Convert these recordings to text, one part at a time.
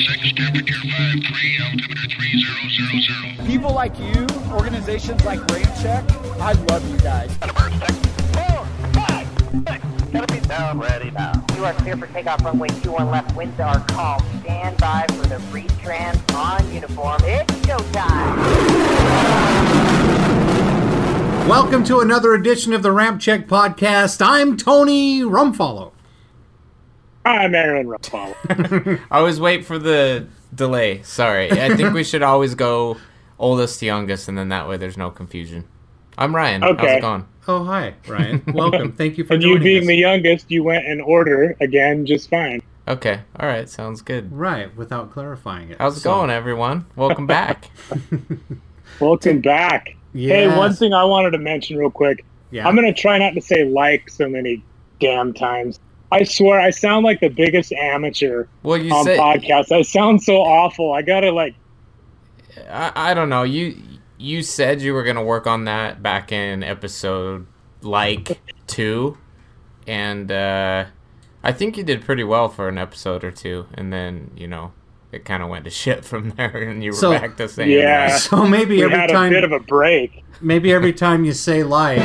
six, temperature five altimeter three zero zero zero. People like you, organizations like Ramp Check, I love you guys. Gotta be down ready now. You are clear for takeoff runway 21 left. Winds are calm. Stand by for the retrans on uniform. It's showtime. Welcome to another edition of the Ramp Check Podcast. I'm Tony Ruffalo. I'm Aaron Ruffalo. I always wait for the delay. Sorry. I think we should always go oldest to youngest, and then that way there's no confusion. I'm Ryan. Okay. How's it going? Oh, hi, Ryan. Welcome. Thank you for joining us. and you being us. the youngest, you went in order again, just fine. Okay. All right. Sounds good. Right, without clarifying it. How's it So- going, everyone? Welcome back. Welcome back. Yeah. Hey, one thing I wanted to mention real quick. Yeah. I'm gonna try not to say like so many damn times. I swear, I sound like the biggest amateur Well, you on said podcasts. I sound so awful. I gotta like. I, I don't know. You you said you were gonna work on that back in episode like two, and uh, I think you did pretty well for an episode or two, and then you know it kind of went to shit from there, and you were So- back to saying Yeah. that. So maybe We every had a time, bit of a break. maybe every time you say like,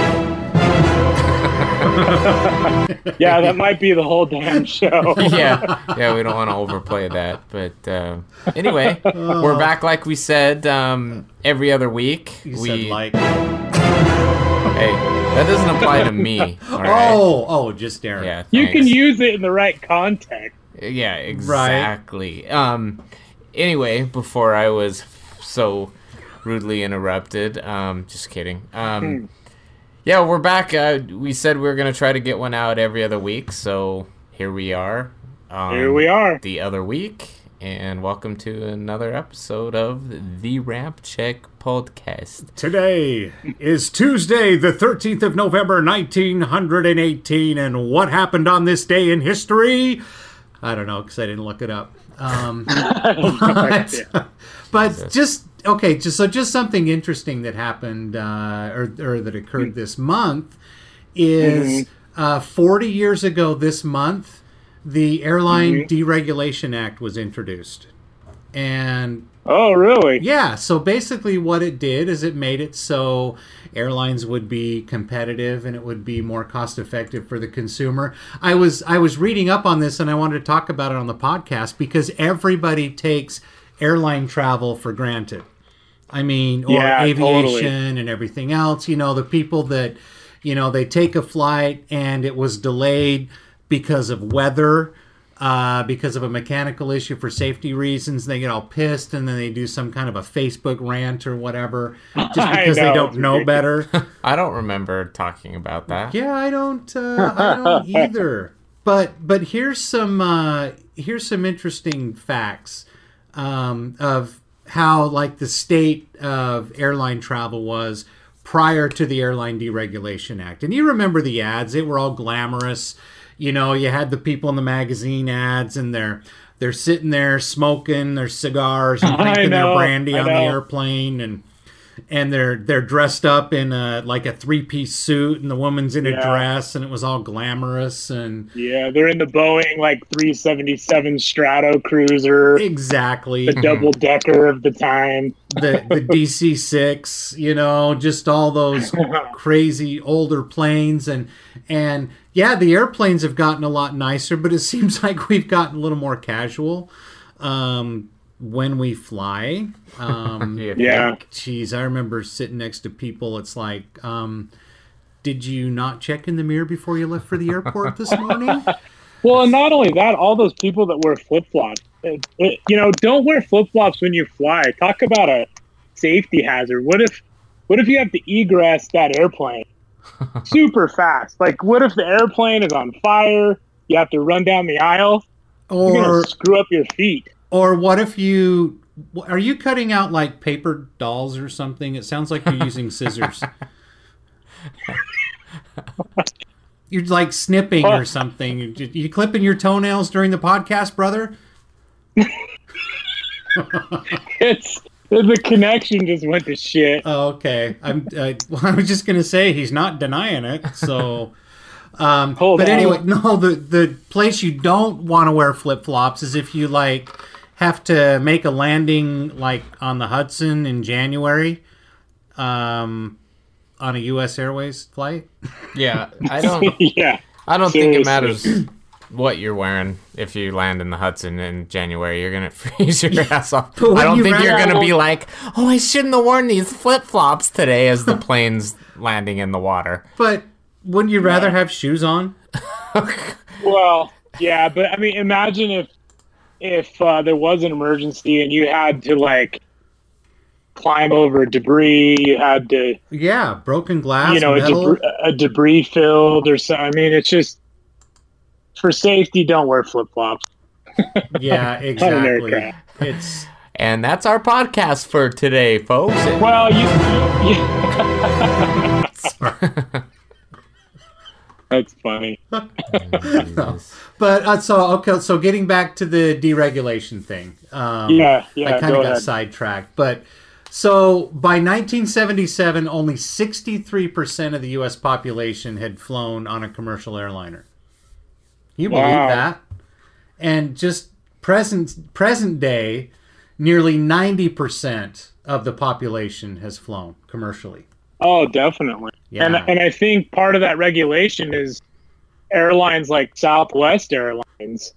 Yeah, that might be the whole damn show. yeah, yeah, we don't want to overplay that. But uh, anyway, we're back like we said um, every other week. Oh. you we, said like, hey, that doesn't apply to me. all right? oh, oh, just Aaron. yeah, You can use it in the right context. Yeah, exactly. Um, anyway, before I was so rudely interrupted, um, just kidding. Hmm. Um, yeah, we're back. Uh, we said we were gonna try to get one out every other week, so here we are. Um, Here we are. the other week, and welcome to another episode of the Ramp Check Podcast. Today is Tuesday, the 13th of November, 1918, and what happened on this day in history? I don't know because I didn't look it up. Um, but, but just okay, just so just something interesting that happened uh, or or that occurred this month is uh, 40 years ago this month, the Airline Deregulation Act was introduced, and Oh, really? yeah, so basically what it did is it made it so airlines would be competitive and it would be more cost effective for the consumer. I was I was reading up on this and I wanted to talk about it on the podcast because everybody takes airline travel for granted. I mean, or Yeah, aviation totally. and everything else, you know, the people that you know, they take a flight and it was delayed because of weather uh, because of a mechanical issue for safety reasons. They get all pissed and then they do some kind of a Facebook rant or whatever just I because they don't know better. I don't remember talking about that. yeah, I don't. Uh, I don't either. But but here's some uh, here's some interesting facts um, of how like the state of airline travel was prior to the Airline Deregulation Act. And you remember the ads; they were all glamorous. You know, you had the people in the magazine ads, and they're they're sitting there smoking their cigars and drinking their brandy I on the airplane, and and they're they're dressed up in a like a three piece suit, and the woman's in a dress, and it was all glamorous and Yeah, they're in the Boeing like 377 Stratocruiser, exactly. The double decker of the time. the the DC six, you know, just all those crazy older planes and and yeah, the airplanes have gotten a lot nicer, but it seems like we've gotten a little more casual. Um, when we fly. Um, Yeah. Yeah. Geez, I remember sitting next to people. It's like, um, did you not check in the mirror before you left for the airport this morning? Well, and not only that, all those people that wear flip flops. You know, don't wear flip flops when you fly. Talk about a safety hazard. What if, what if you have to egress that airplane super fast? Like, what if the airplane is on fire? You have to run down the aisle. You're Or gonna screw up your feet. Or what if you are you cutting out like paper dolls or something? It sounds like you're using scissors. You're like snipping or something. You, you clipping your toenails during the podcast, brother? It's the connection just went to shit. Oh, okay. I'm. Uh, well, I was just gonna say he's not denying it. So, um, but on. anyway, no. The the place you don't want to wear flip flops is if you like have to make a landing like on the Hudson in January, um, on a U.S. Airways flight. Yeah, I don't. yeah. I don't think it matters what you're wearing if you land in the Hudson in January. You're gonna freeze your ass off. I don't you think you're gonna be like, "Oh, I shouldn't have worn these flip flops today" as the plane's landing in the water. But wouldn't you rather have shoes on? Well, yeah, but I mean, imagine if if uh, there was an emergency and you had to like climb over debris, you had to, Yeah, broken glass, you know, a metal. debris, a debris field or so. I mean, it's just for safety. Don't wear flip flops. Yeah, exactly. It's And that's our podcast for today, folks. Well, you. you That's funny. but uh, so okay. So getting back to the deregulation thing. Um, Yeah, yeah. I kind of got ahead. sidetracked. But so by 1977, only 63% of the U.S. population had flown on a commercial airliner. You believe Wow. that? And just present present day, nearly 90% of the population has flown commercially. Oh, definitely. Yeah. And and I think part of that regulation is airlines like Southwest Airlines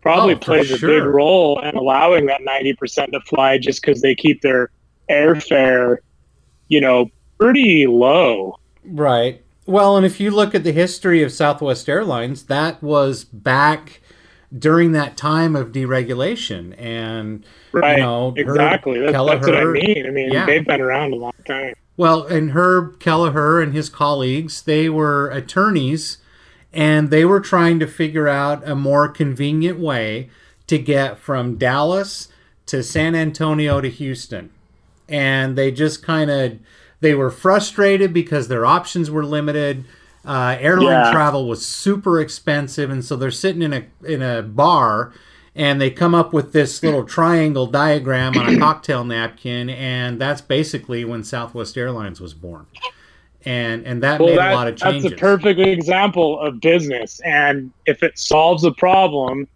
probably Oh, plays a big role in allowing that ninety percent to fly just because they keep their airfare, you know, pretty low. Right. Well, and if you look at the history of Southwest Airlines, that was back during that time of deregulation, and Right. know, Herb exactly. That's, that's what I mean. I mean, Yeah. they've been around a long time. Well, and Herb Kelleher and his colleagues, they were attorneys, and they were trying to figure out a more convenient way to get from Dallas to San Antonio to Houston, and they just kind of they were frustrated because their options were limited. Uh, airline Yeah. travel was super expensive, and so they're sitting in a in a bar, and they come up with this little triangle diagram on a cocktail napkin, and that's basically when Southwest Airlines was born, and and that Well, made that, a lot of changes. that's a perfect example of business. And if it solves a problem,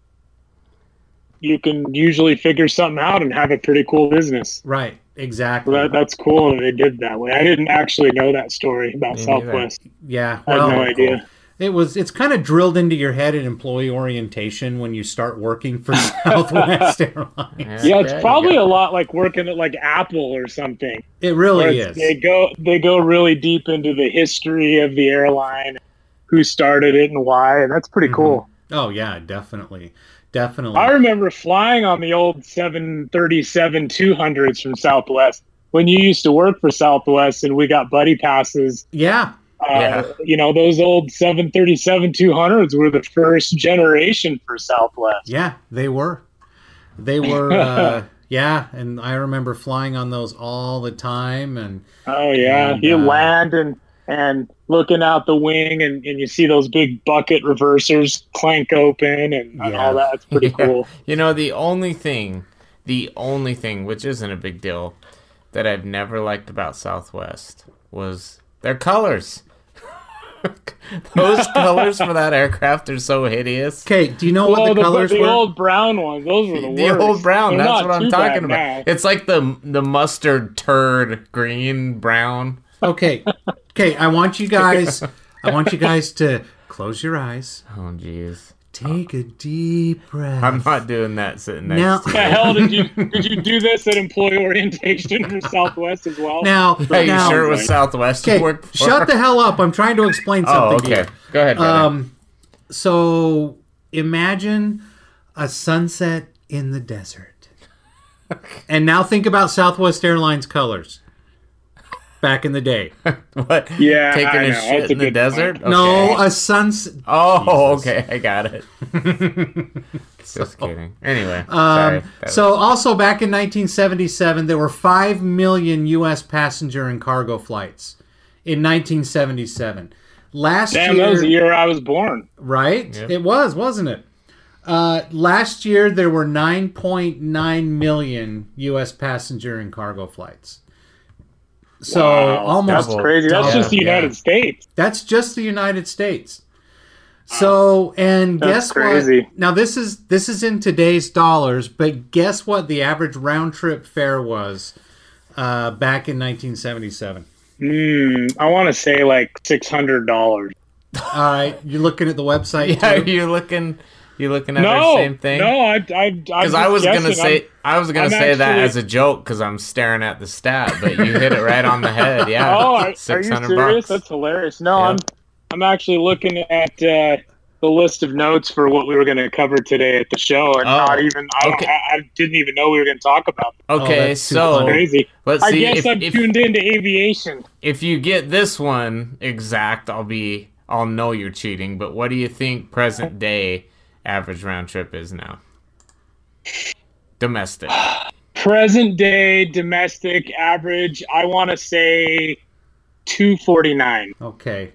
you can usually figure something out and have a pretty cool business. right, exactly. That, that's cool that they did that way. I didn't actually know that story about Me neither. Southwest. yeah, I had no idea. It was. It's kind of drilled into your head in employee orientation when you start working for Southwest Airlines. Yeah, it's probably a lot like working at like Apple or something. It really is. They go they go really deep into the history of the airline, who started it and why, and that's pretty Mm-hmm. cool. Oh yeah, definitely, definitely. I remember flying on the old 737 200s from Southwest when you used to work for Southwest, and we got buddy passes. yeah, Yeah. You know, those old 737 200s were the first generation for Southwest. yeah, they were. They were. Uh, yeah, and I remember flying on those all the time, and Oh yeah, And, you uh, land and and looking out the wing, and, and you see those big bucket reversers clank open, and, and all that. It's pretty Yeah. cool. You know, the only thing, the only thing, which isn't a big deal, that I've never liked about Southwest was their colors. Those colors for that aircraft are so hideous. okay. Do you know Well, what the, the, colors the were? The old brown ones, those were the, The worst. old brown, They're that's what I'm talking about. now. It's like the the mustard turd green brown. Okay, okay. I want you guys. I want you guys to close your eyes. Oh jeez. Take a deep breath. I'm not doing that sitting next Now- to the hell did you did you do this at employee orientation for Southwest as well? now. Are you sure it was Southwest you Okay, worked for? shut the hell up. I'm trying to explain something. Oh, something okay. here. Go ahead. brother. Um, so imagine a sunset in the desert. and now think about Southwest Airlines colors back in the day. what? Yeah, Taking I a know. shit That's a in the good desert? No, a sunset. Oh, Jesus. okay. I got it. Just kidding. Anyway, Um, sorry. That- so also back in 1977, there were 5 million U.S. passenger and cargo flights in 1977. Last Damn, year, that was the year I was born. Right? Yep. It was, wasn't it? Uh, last year there were 9.9 million U.S. passenger and cargo flights. So Wow, almost that's crazy. That's just the Yeah. United States. that's just the United States. So and That's guess crazy. what? Now this is this is in today's dollars, but guess what the average round trip fare was uh, back in 1977. Hmm, I want to say like six hundred dollars. All right, you're looking at the website. Yeah, too? you looking you looking at the same thing? no, I, I, Because I was gonna say I was gonna I'm say that as a joke because I'm staring at the stat, but you hit it right on the head. Yeah, oh, are, are you serious? bucks. That's hilarious. No, Yeah. I'm, I'm actually looking at uh, the list of notes for what we were going to cover today at the show, and Oh, not even. I, okay. I, I didn't even know we were going to talk about. That. Okay, that's so. Crazy. let's see. I guess if, I'm if, tuned into aviation. if you get this one exact, I'll be I'll know you're cheating. But what do you think present day average round trip is now? Domestic. Present day domestic average, I want to say two forty nine. Okay.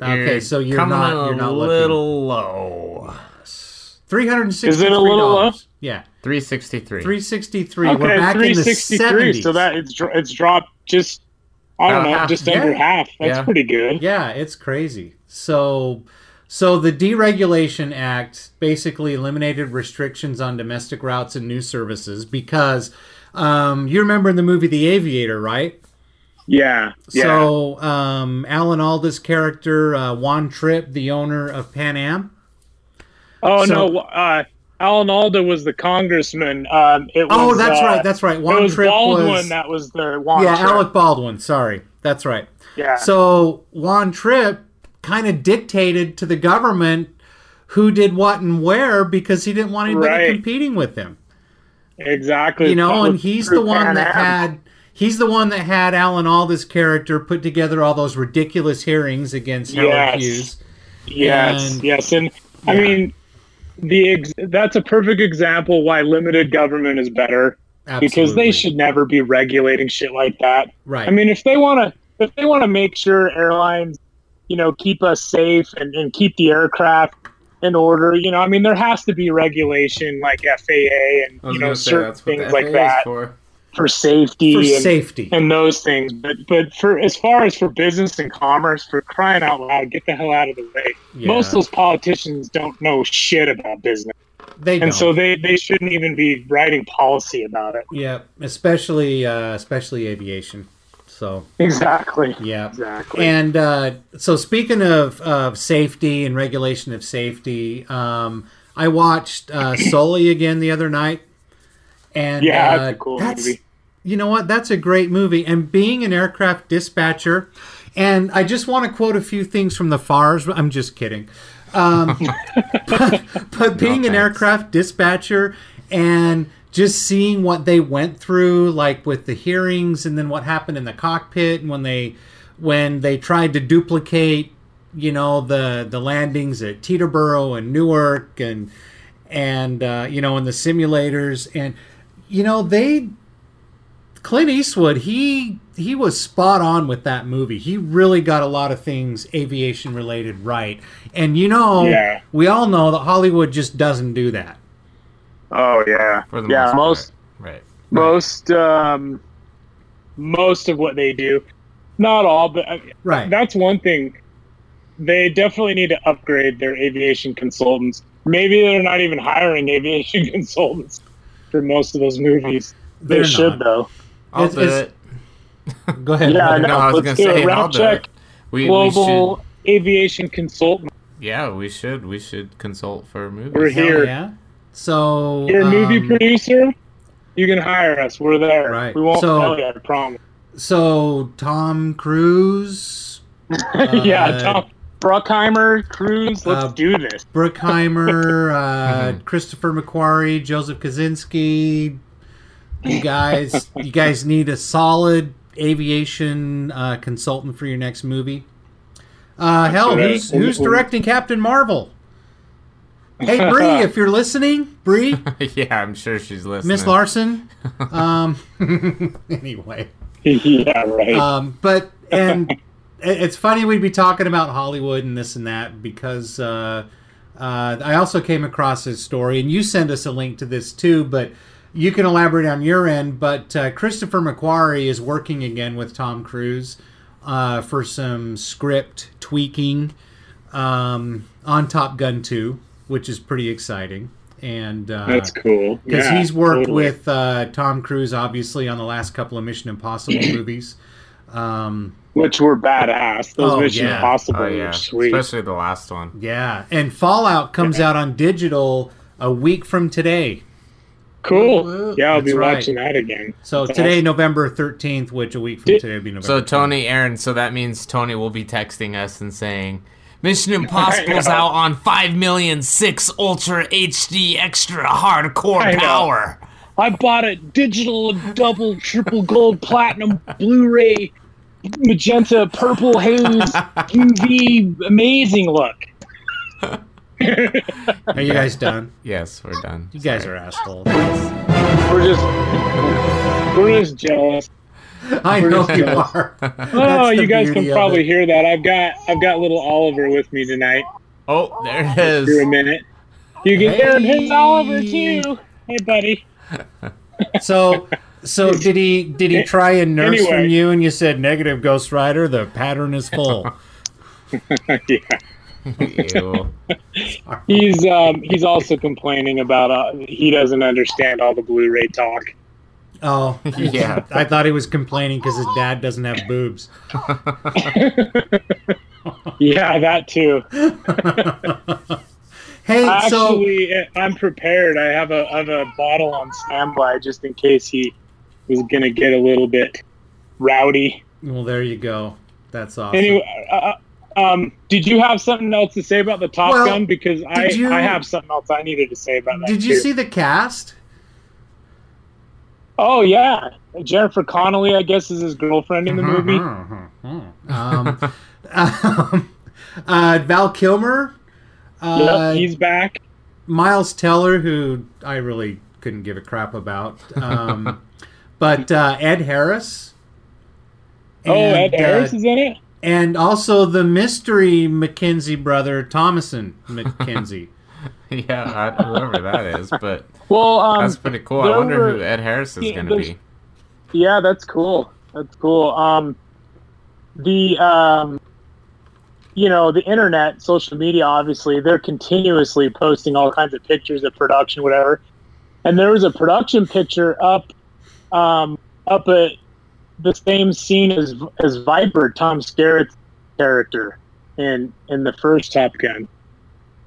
Okay, You're so you're coming not a you're not looking. little low. Three hundred sixty. Is it a little low? Yeah, Three sixty three. three sixty three. We're Okay, back in the sixty three. seventies. So that it's it's dropped just I don't About know, uh, half. just Yeah. under half. That's Yeah. pretty good. Yeah, it's crazy. So, so the Deregulation Act basically eliminated restrictions on domestic routes and new services because um, you remember in the movie The Aviator, right? Yeah. Yeah. So, um, Alan Alda's character, uh, Juan Trippe, the owner of Pan Am. oh so- no, uh, Alan Alda was the congressman. Um, it was, Oh, that's uh, right. That's right. it Juan was Tripp Baldwin was that was the Juan yeah, Tripp. Alec Baldwin. Sorry, that's right. Yeah. So Juan Trippe kind of dictated to the government who did what and where because he didn't want anybody Right. competing with him. exactly. You know, and he's the one that had he's the one that had Alan Alda's character put together all those ridiculous hearings against Howard Yes. Hughes. Yes, and- yes, and I mean, the ex- that's a perfect example why limited government is better because they should never be regulating shit like that. right. I mean, if they want to, if they want to make sure airlines, you know, keep us safe and, and keep the aircraft in order, you know, I mean, there has to be regulation like FAA and you know certain things like that for. for safety for and, safety. and those things. But but for as far as for business and commerce, for crying out loud, get the hell out of the way. Yeah. Most of those politicians don't know shit about business, they and don't. so they they shouldn't even be writing policy about it. yeah, especially uh, especially aviation. So Exactly. yeah. Exactly. And uh, so, speaking of, of safety and regulation of safety, um, I watched uh, Sully again the other night. And Yeah, uh, that's a cool that's- movie. You know what? That's a great movie. And being an aircraft dispatcher, and I just want to quote a few things from the FARS. I'm just kidding. Um, but, but being an aircraft dispatcher and just seeing what they went through, like with the hearings, and then what happened in the cockpit, and when they when they tried to duplicate, you know, the the landings at Teterboro and Newark, and and uh, you know, in the simulators, and you know, they Clint Eastwood, he he was spot on with that movie. He really got a lot of things aviation related right. And you know, Yeah. we all know that Hollywood just doesn't do that. Oh yeah. For the yeah. most, Most part. right. most um, most of what they do, not all, but uh, Right. that's one thing. They definitely need to upgrade their aviation consultants. Maybe they're not even hiring aviation consultants for most of those movies. They They're should not. though. I'll It's- do it's- it. Go ahead. Yeah, I brother. know. No, I was let's gonna do say it. Round I'll do check. it. We, we Global should. aviation consultant. Yeah, we should. We should consult for movies. We're Hell here. yeah. So You're a movie um, producer. You can hire us. We're there. Right. We won't So- tell you. I promise. So Tom Cruise, yeah, Uh, Tom Bruckheimer, Cruise. Let's uh, do this. Bruckheimer, uh, Christopher McQuarrie, Joseph Kosinski. You guys, you guys need a solid aviation uh, consultant for your next movie. Uh, hell, right. who's who's directing Captain Marvel? Hey Brie, if you're listening, Brie, yeah, I'm sure she's listening. Miss Larson. Um, anyway, yeah, right. um, but and it's funny we'd be talking about Hollywood and this and that because uh, uh, I also came across this story, and you send us a link to this too, but you can elaborate on your end. But uh, Christopher McQuarrie is working again with Tom Cruise uh, for some script tweaking. um, on Top Gun 2, which is pretty exciting. And uh, That's cool. because Yeah, he's worked totally. with uh, Tom Cruise, obviously, on the last couple of Mission Impossible movies. Um, which were badass. Those Oh, Mission yeah. Impossible Oh yeah, sweet. especially the last one. yeah, and Fallout comes out on digital a week from today. Cool. Yeah, I'll be That's right. watching that again. So That's today, awesome. November 13th, which a week from Did- today will be November. So 13th. Tony, Aaron, so that means Tony will be texting us and saying, "Mission Impossible's know. out on five million six Ultra HD Extra Hardcore I. Power." I bought a digital double triple gold platinum Blu-ray magenta purple haze UV amazing look. Are you guys done? Yes, we're done. You guys are assholes. We're just we're just jealous. I know you are. Oh, you guys can probably it. hear that. I've got I've got little Oliver with me tonight Oh, there it for a minute. You can hear his Hey. Oliver too. Hey, buddy. So, so did he? Did he try and nurse Anyway. from you? And you said negative, Ghost Rider. The pattern is full. yeah. Ew. He's um he's also complaining about uh, he doesn't understand all the Blu-ray talk. Oh, Yeah. I thought he was complaining because his dad doesn't have boobs. Yeah, that too. Hey, so I'm prepared. I have a I have a bottle on standby just in case he was gonna get a little bit rowdy. well, there you go. That's awesome. Anyway, uh, um, did you have something else to say about the Top Well, Gun? Because I you- I have something else I needed to say about that. Did you too. see the cast? Oh yeah, Jennifer Connelly, I guess, is his girlfriend in the movie. um, um, uh, Val Kilmer, uh, yep, he's back. Miles Teller, who I really couldn't give a crap about, um, but uh, Ed Harris. oh, Ed Harris uh, is in it. and also the mystery Mackenzie brother, Thomasin McKenzie. yeah, I, whoever that is, but Well, um, that's pretty cool. I wonder were- who Ed Harris is going to be. Yeah, that's cool. That's cool. Um, the um, you know, the internet, social media, obviously, they're continuously posting all kinds of pictures of production, whatever. And there was a production picture up, um, up at the same scene as as Viper, Tom Skerritt's character in in the first Top Gun.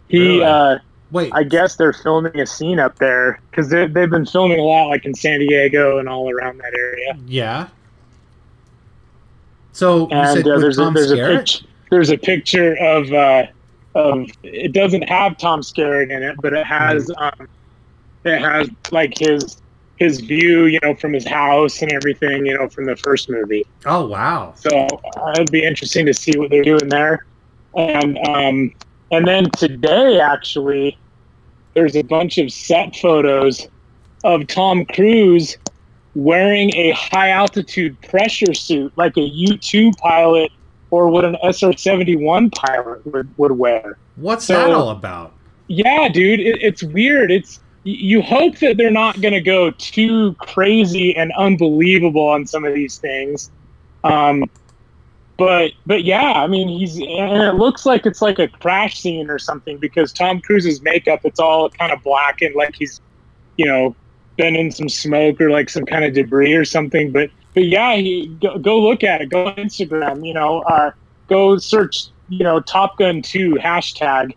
He, Really? uh, Wait, I guess they're filming a scene up there because they've been filming a lot, like in San Diego and all around that area. yeah. So and uh, there's a, there's a there's a picture of uh, of it doesn't have Tom Skerritt in it, but it has Mm-hmm. um, it has like his his view, you know, from his house and everything, you know, from the first movie. Oh wow! So uh, it'd be interesting to see what they're doing there. And um, and then today, actually, there's a bunch of set photos of Tom Cruise wearing a high altitude pressure suit, like a U two pilot or what an SR seventy one pilot would, would wear. What's So- that all about? Yeah, dude, it, it's weird. It's you hope that they're not going to go too crazy and unbelievable on some of these things. Um, but but yeah, I mean, he's and it looks like it's like a crash scene or something because Tom Cruise's makeup it's all kind of black and like he's you know been in some smoke or like some kind of debris or something. But but yeah, he go, go look at it. Go on Instagram. You know, uh, go search. You know, Top Gun Two hashtag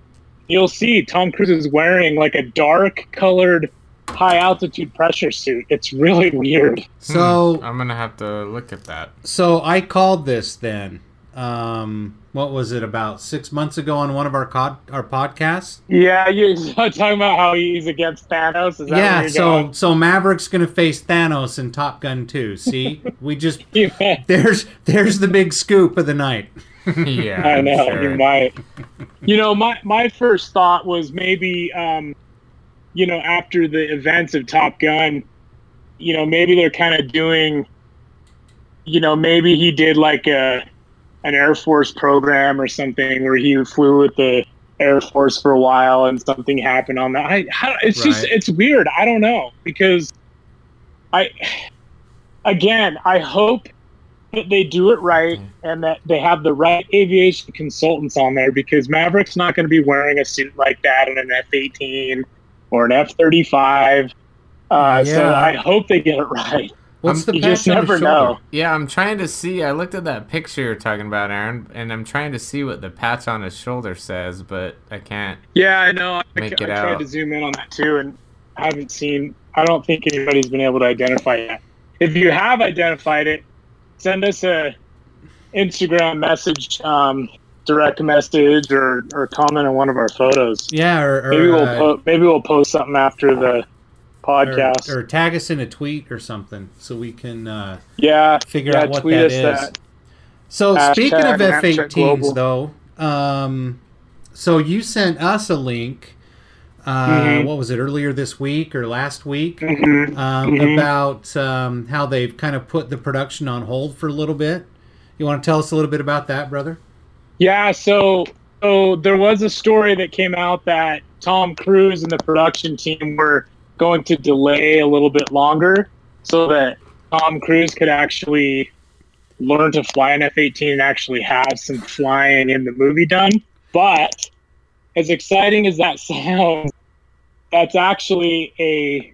you'll see Tom Cruise is wearing like a dark colored high altitude pressure suit. It's really weird. So I'm gonna have to look at that. so I called this then. Um, what was it about six months ago on one of our cod, our podcasts? Yeah, you're talking about how he's against Thanos. Is that yeah. So going? so Maverick's gonna face Thanos in Top Gun 2. See, we just Yeah, there's there's the big scoop of the night. Yeah, I know sure. you might. You know, my my first thought was maybe, um, you know, after the events of Top Gun, you know, maybe they're kind of doing, you know, maybe he did like a an Air Force program or something where he flew with the Air Force for a while and something happened on that. I, how, it's just it's weird. I don't know because I again I hope that they do it right mm. and that they have the right aviation consultants on there because Maverick's not going to be wearing a suit like that in an F 18 or an F 35. Uh, So I hope they get it right. What's the you patch just on the never shoulder? know. Yeah, I'm trying to see. I looked at that picture you're talking about, Aaron, and I'm trying to see what the patch on his shoulder says, but I can't. Yeah, I know. I, Make I it tried out. to zoom in on that too, and I haven't seen. I don't think anybody's been able to identify it. If you have identified it, send us a Instagram message, um, direct message, or, or comment on one of our photos. Yeah, or, or, Maybe we'll uh, po- maybe we'll post something after the podcast. or tag us in a tweet or something so we can uh, yeah, figure yeah, out what that is. that. So Hashtag speaking of F Snapchat Global. 18s, though, um, so you sent us a link. Uh, Mhm. What was it earlier this week or last week Mhm. um, Mhm. about um, how they've kind of put the production on hold for a little bit? You want to tell us a little bit about that, brother? Yeah, so so there was a story that came out that Tom Cruise and the production team were going to delay a little bit longer so that Tom Cruise could actually learn to fly an F-18 and actually have some flying in the movie done. But as exciting as that sounds, that's actually a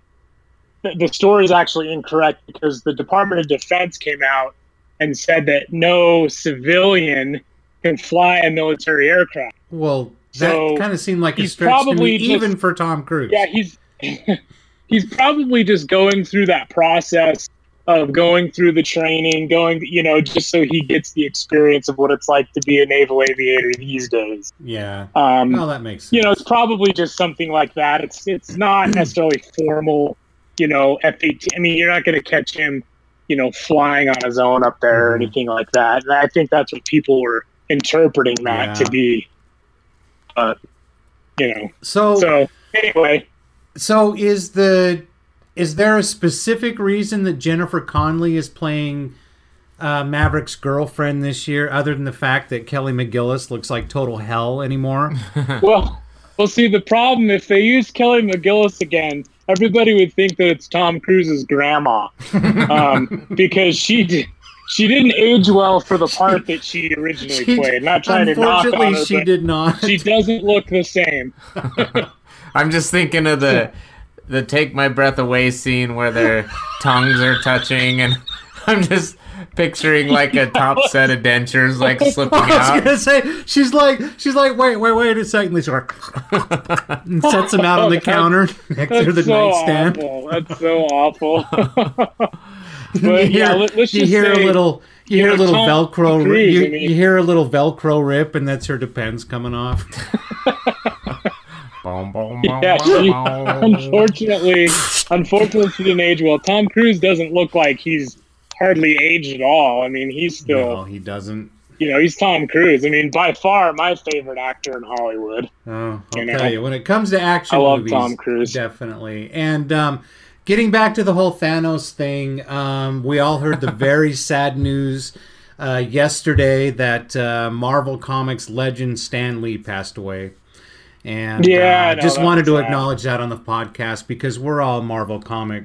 the story is actually incorrect because the Department of Defense came out and said that no civilian can fly a military aircraft. Well, that So, kind of seemed like a he's stretch to me, probably just- even for Tom Cruise. Yeah, he's he's probably just going through that process of going through the training, going, you know, just so he gets the experience of what it's like to be a naval aviator these days. yeah. Um, Well, that makes sense. you know, it's probably just something like that. It's it's not necessarily formal, you know, F eighteen. I mean, you're not going to catch him, you know, flying on his own up there or Mhm. anything like that. And I think that's what people were interpreting that Yeah. to be. Uh, you know. so, So anyway, So is the is there a specific reason that Jennifer Connelly is playing uh, Maverick's girlfriend this year, other than the fact that Kelly McGillis looks like total hell anymore? well, well, see the problem if they use Kelly McGillis again, everybody would think that it's Tom Cruise's grandma, um, because she did. She didn't age well for the part that she originally She- played. Not trying to knock unfortunately, on her, she but did not. she doesn't look the same. I'm just thinking of the the take my breath away scene where their tongues are touching, and I'm just picturing like a top set of dentures like slipping out. I was out. gonna say she's like she's like wait wait wait a second. She's like and sets him out on the counter next to That's the so nightstand. awful. That's so awful. you but hear, yeah, let, us you just hear say, a little you, you hear a little Tom velcro Cruise, you, I mean- you hear a little velcro rip and that's her depends coming off Boom, boom, boom, Yeah, she, boom. unfortunately, unfortunately, she didn't age well. Tom Cruise doesn't look like he's hardly aged at all. I mean, he's still, no he doesn't you know, he's Tom Cruise. I mean, by far my favorite actor in Hollywood. oh i'll You know? tell you when it comes to action I love movies, Tom Cruise. definitely and um getting back to the whole thanos thing um we all heard the very sad news uh, yesterday that uh, Marvel Comics legend Stan Lee passed away. And Yeah, uh, I know, just wanted to sad. acknowledge that on the podcast because we're all Marvel comic,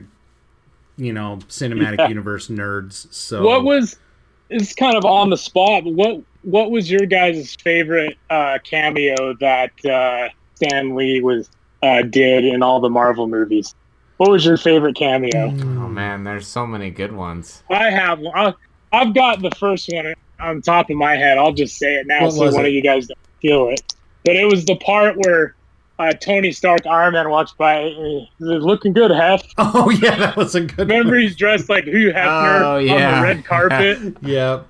you know, cinematic Yeah. universe nerds. So What was? It's kind of on the spot. What What was your guys' favorite uh, cameo that uh, Stan Lee was uh, did in all the Marvel movies? What was your favorite cameo? Oh man, there's so many good ones. I have. I, I've got the first one on top of my head. I'll just say it now, What so one it? of you guys don't feel it. But it was the part where uh, Tony Stark, Iron Man, walks by. uh, looking good, Hef. Oh yeah, that was a good. Remember, he's dressed like Hugh Hefner Oh, on the red carpet. Yep,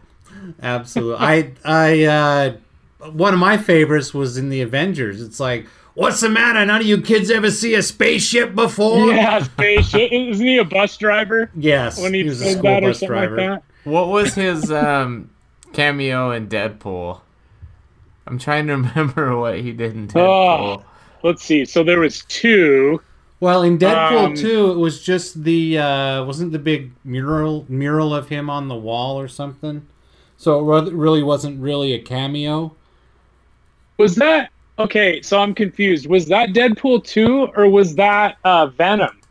absolutely. I I uh, one of my favorites was in the Avengers. It's like, what's the matter? None of you kids ever see a spaceship before? yeah, spaceship. Isn't he a bus driver Yes, when he, was a school that or bus something driver. like that? What was his um, cameo in Deadpool? I'm trying to remember what he did in Deadpool. Oh. Let's see. So there was two. Well, in Deadpool Um, 2, it was just the uh, wasn't the big mural mural of him on the wall or something. So it re- really wasn't really a cameo. Was that okay? So I'm confused. Was that Deadpool two or was that uh, Venom?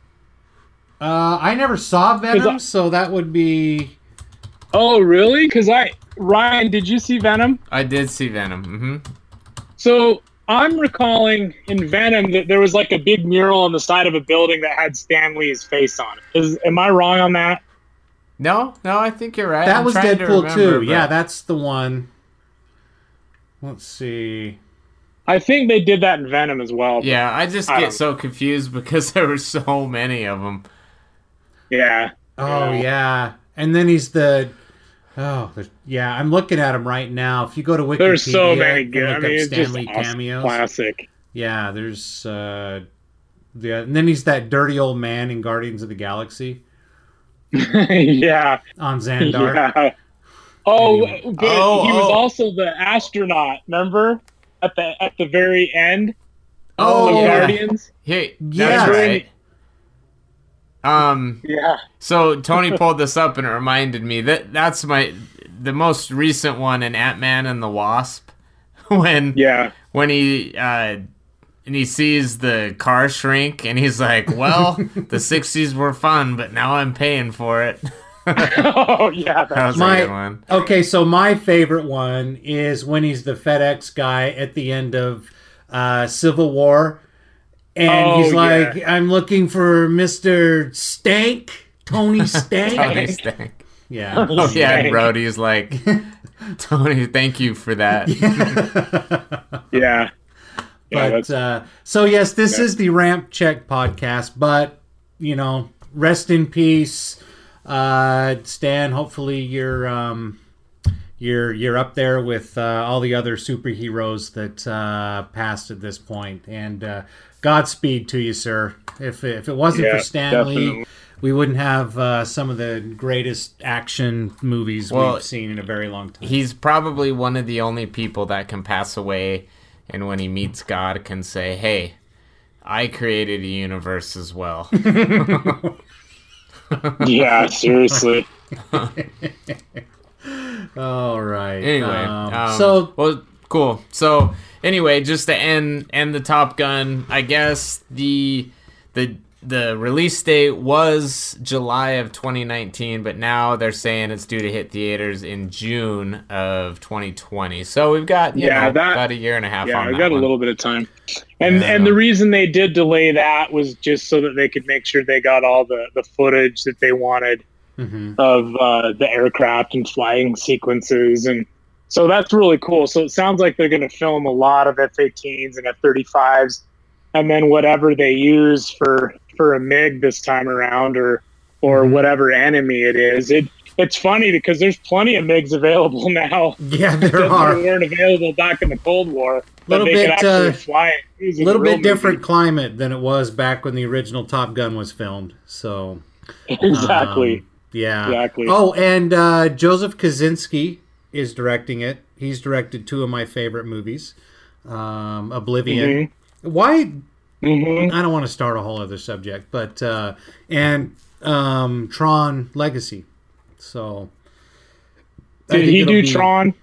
Uh, I never saw Venom, I- so that would be Oh, really? Because I Ryan, did you see Venom? I did see Venom. Mm-hmm. So I'm recalling in Venom that there was like a big mural on the side of a building that had Stan Lee's face on it. Is am I wrong on that? No, no, I think you're right. That I'm was trying to Deadpool remember, too. but- Yeah, that's the one. Let's see. I think they did that in Venom as well. Yeah, I just I get so confused because there were so many of them. Yeah. Oh Yeah. yeah, and then he's the. Oh yeah, I'm looking at him right now. If you go to Wikipedia, There's so many and good. I mean, up it's just Stan Lee awesome. cameos. classic. Yeah, there's uh, yeah, and then he's that dirty old man in Guardians of the Galaxy yeah. on Xandar. Yeah. Oh, Anyway. but Oh, he was oh. also the astronaut. Remember at the at the very end Oh, of yeah. Guardians. Hey, Yeah. that's right. Um, Yeah. so Tony pulled this up and it reminded me that that's my the most recent one in Ant Man and the Wasp when Yeah. when he uh and he sees the car shrink and he's like, "Well, the '60s were fun, but now I'm paying for it." Oh yeah. That That's was My- a good one. Okay, so my favorite one is when he's the FedEx guy at the end of uh, Civil War, and Oh, he's like, yeah. "I'm looking for Mister Stank, Tony Stank." Tony Stank. yeah, Oh yeah, and Stank. Rhodey's like, Tony, thank you for that. yeah. Yeah, but that's, uh, so yes, this Yeah. is the Ramp Check podcast. But you know, rest in peace, uh, Stan. Hopefully, you're um, you're you're up there with uh, all the other superheroes that uh, passed at this point. And uh, Godspeed to you, sir. If if it wasn't Yeah, for Stan Lee, definitely. we wouldn't have uh, some of the greatest action movies Well, we've seen in a very long time. He's probably one of the only people that can pass away and when he meets God can say, Hey, I created a universe as well. yeah. Seriously. All right. anyway, Um, um, so well, cool. So anyway, just to end end the Top Gun, I guess the the the release date was July of 2019, but now they're saying it's due to hit theaters in June of 2020. So we've got you Yeah, know, that- about a year and a half Yeah, that got a little bit of time. And Yeah. and the reason they did delay that was just so that they could make sure they got all the, the footage that they wanted mhm. of uh, the aircraft and flying sequences and so that's really cool. So it sounds like they're going to film a lot of F-18s and F-35s, and then whatever they use for for a MiG this time around, or or Mhm. whatever enemy it is. It it's funny because there's plenty of MiGs available now yeah, there are. weren't available back in the Cold War. But Little they bit, could actually uh, fly it. It a little bit different movie. climate than it was back when the original Top Gun was filmed. So exactly. um, yeah, Exactly. Oh, and uh, Joseph Kosinski is directing it. He's directed two of my favorite movies, um, Oblivion. Why? Hmm I don't want to start a whole other subject, but uh, and um, Tron Legacy. So Did he do be- Tron?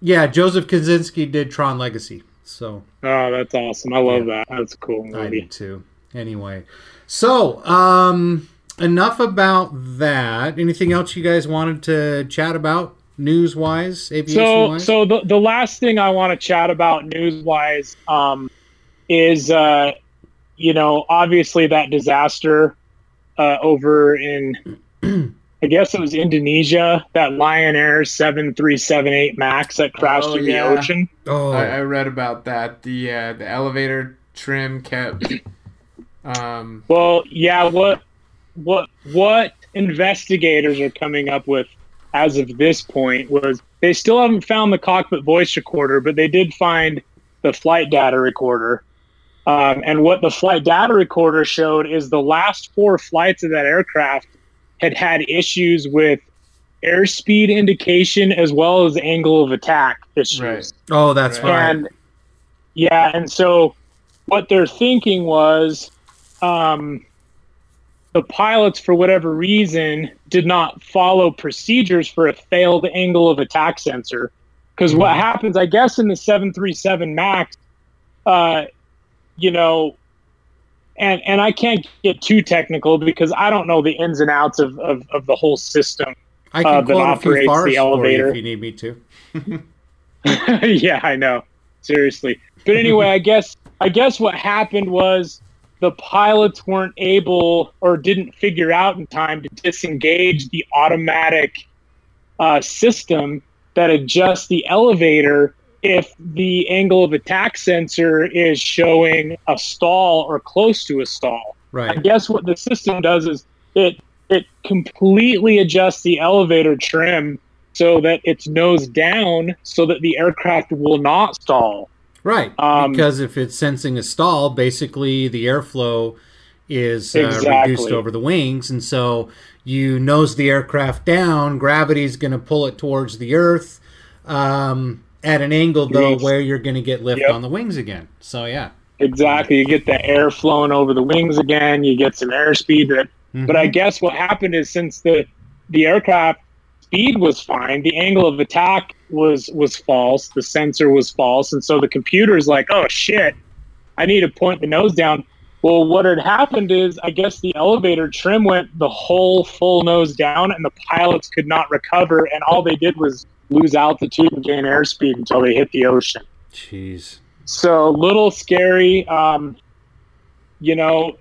Yeah, Joseph Kosinski did Tron Legacy. So Oh, that's awesome. I love that. That's cool I do too. Anyway, so um, enough about that. Anything else you guys wanted to chat about, news wise, So, wise? so the, the last thing I want to chat about news wise um, is, uh, you know, obviously that disaster uh, over in, I guess it was Indonesia, that Lion Air 7378 MAX that crashed Oh, in yeah. the ocean. oh, I, I read about that. The uh, the elevator trim kept. Um, Well, yeah, what what what investigators are coming up with as of this point was they still haven't found the cockpit voice recorder, but they did find the flight data recorder. Um, and what the flight data recorder showed is the last four flights of that aircraft had had issues with airspeed indication as well as angle of attack issues. Right. oh, that's Right. right. And yeah, and so what they're thinking was um, the pilots, for whatever reason, did not follow procedures for a failed angle of attack sensor. Because what happens, I guess, in the 737 MAX, uh, you know, and and I can't get too technical because I don't know the ins and outs of, of, of the whole system. I can uh, that quote a few operates the elevator. if you need me to. yeah, I know. Seriously. But anyway, I guess I guess what happened was the pilots weren't able or didn't figure out in time to disengage the automatic uh, system that adjusts the elevator if the angle of attack sensor is showing a stall or close to a stall. Right. I guess what the system does is it it completely adjusts the elevator trim so that it's nose down so that the aircraft will not stall. Right. Um, because if it's sensing a stall, basically the airflow is uh, Exactly. reduced over the wings. And so you nose the aircraft down, gravity's going to pull it towards the earth um, at an angle, though, where you're going to get lift Yep. on the wings again. So, yeah. Exactly. You get the air flowing over the wings again, you get some airspeed that But I mm-hmm. guess what happened is since the the aircraft speed was fine, the angle of attack was was false, the sensor was false, and so the computer's like, "Oh shit, I need to point the nose down." Well, what had happened is I guess the elevator trim went the whole full nose down, and the pilots could not recover, and all they did was lose altitude and gain airspeed until they hit the ocean. Jeez. So a little scary. Um, you know,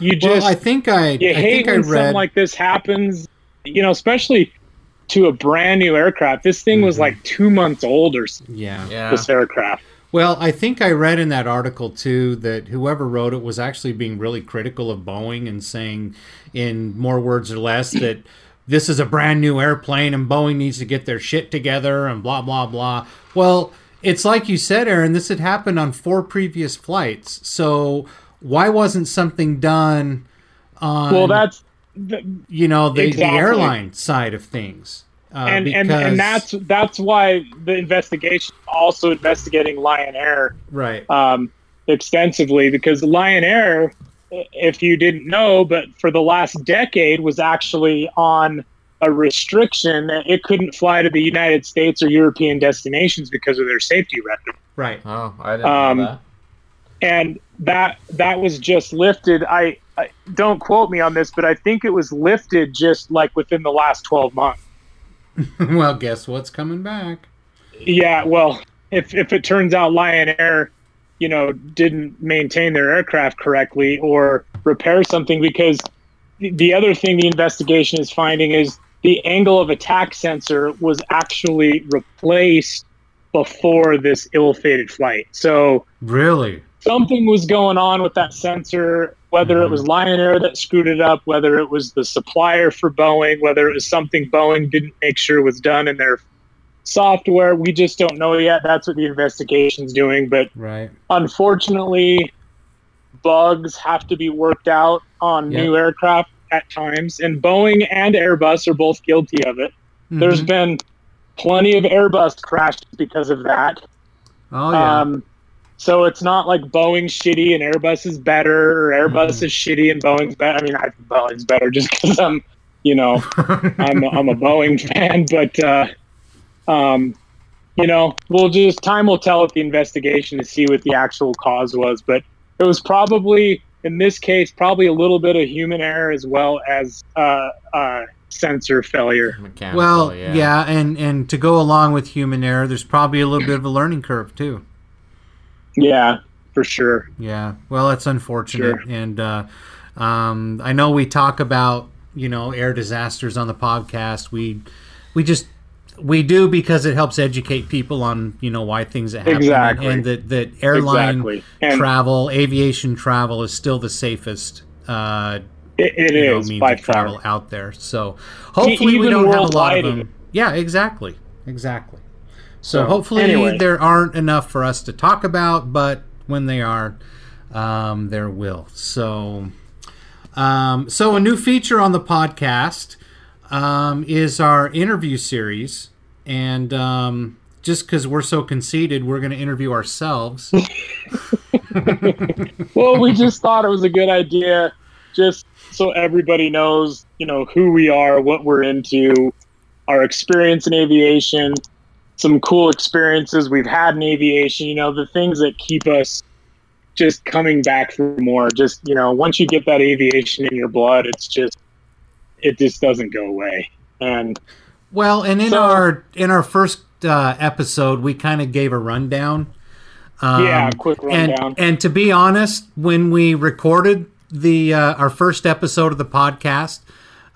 you just well, I think I, you I hate think I when read. something like this happens you know especially to a brand new aircraft this thing was Mhm. like two months old or something, yeah. Yeah. this aircraft Well, I think I read in that article too that whoever wrote it was actually being really critical of Boeing and saying, in more words or less, that this is a brand new airplane and Boeing needs to get their shit together and blah, blah, blah. Well, it's like you said, Aaron, this had happened on four previous flights. So why wasn't something done on, well that's th- you know, the, Exactly. the airline side of things? Uh, and, and and that's that's why the investigation also investigating lion air right. um, extensively because lion air if you didn't know but for the last decade was actually on a restriction that it couldn't fly to the united states or european destinations because of their safety record Right. Oh, I didn't Um, know that. and that that was just lifted I, I don't quote me on this but i think it was lifted just like within the last 12 months well, guess what's coming back? yeah well if if it turns out lion air you know didn't maintain their aircraft correctly or repair something because the- the other thing the investigation is finding is the angle of attack sensor was actually replaced before this ill-fated flight so Really? something was going on with that sensor, whether it was mm-hmm. Lion Air that screwed it up, whether it was the supplier for Boeing, whether it was something Boeing didn't make sure was done in their software. We just don't know yet. That's what the investigation's doing. But Right. unfortunately, bugs have to be worked out on Yeah. new aircraft at times, and Boeing and Airbus are both guilty of it. There's Mhm. been plenty of Airbus crashes because of that. Oh yeah. Um, so it's not like Boeing's shitty and Airbus is better, or Airbus is shitty and Boeing's better. I mean, I think Boeing's better just because I'm, you know, I'm a, I'm a Boeing fan. But uh, um, you know, we'll just time will tell at the investigation to see what the actual cause was. But it was probably in this case probably a little bit of human error as well as uh, uh, sensor failure. Mechanical, well, yeah. yeah. and and to go along with human error, there's probably a little bit of a learning curve too. Yeah, for sure. Yeah. Well, it's unfortunate, and uh, um, I know we talk about you know air disasters on the podcast. We we just we do because it helps educate people on you know why things that happen Exactly. and that that airline Exactly. Travel, aviation travel is still the safest. Uh, it, it you know, is means of travel far. out there. So hopefully we don't have a lot of them. Yeah, exactly, exactly. So, So, hopefully anyway. there aren't enough for us to talk about, but when they are, um, there will. So, um, so a new feature on the podcast um, is our interview series, and um, just because we're so conceited, we're going to interview ourselves. well, we just thought it was a good idea, just so everybody knows, you know, who we are, what we're into, our experience in aviation, some cool experiences we've had in aviation. You know, the things that keep us just coming back for more. Just you know, once you get that aviation in your blood, it's just it just doesn't go away. And Well, and in So- our in our first uh, episode, we kind of gave a rundown. Um, Yeah, quick rundown. And, and to be honest, when we recorded the uh, our first episode of the podcast,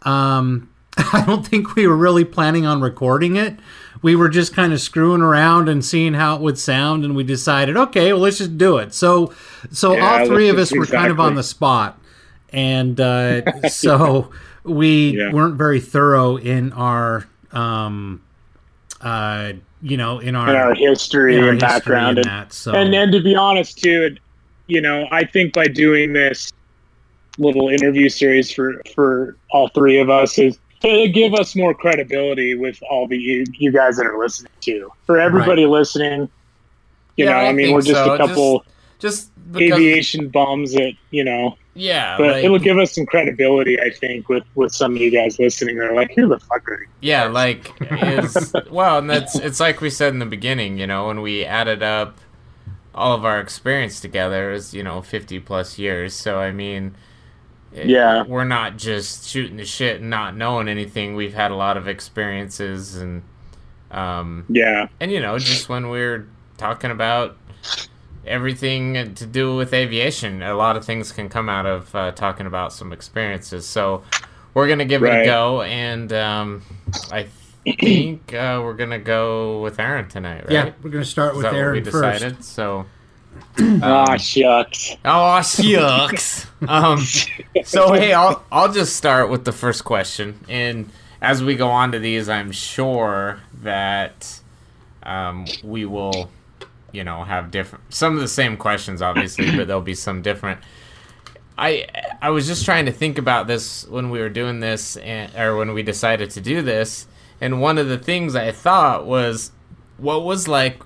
um, I don't think we were really planning on recording it. We were just kind of screwing around and seeing how it would sound, and we decided, okay, well, let's just do it. So, so Yeah, all three of us were kind of on the spot, and uh, so we Yeah. weren't very thorough in our, um, uh, you know, in our, in our history in our and history background, and and, that. So, and and to be honest too, you know, I think by doing this little interview series for for all three of us is it'll give us more credibility with all the you, you guys that are listening to. For everybody listening, you Yeah, know, I I, mean, we're just so. a couple Just because, aviation bums that you know, yeah, but like- it'll give us some credibility, I think, with with some of you guys listening. They're like, "Who the fuck are you?" Yeah, like is well, and that's it's like we said in the beginning, you know, when we added up all of our experience together is you know fifty plus years. So I mean, it- Yeah. we're not just shooting the shit and not knowing anything. We've had a lot of experiences and um Yeah, and you know just when we're talking about everything to do with aviation a lot of things can come out of uh, talking about some experiences so we're gonna give it a go and um, i think uh, we're gonna go with aaron tonight right yeah, we're gonna start Is with that what we Aaron first. decided so ah, shucks. Oh shucks. um, so hey, I'll I'll just start with the first question, and as we go on to these, I'm sure that um, we will, you know, have different some of the same questions, obviously, but there'll be some different. I I was just trying to think about this when we were doing this, and, or when we decided to do this, and one of the things I thought was, what was like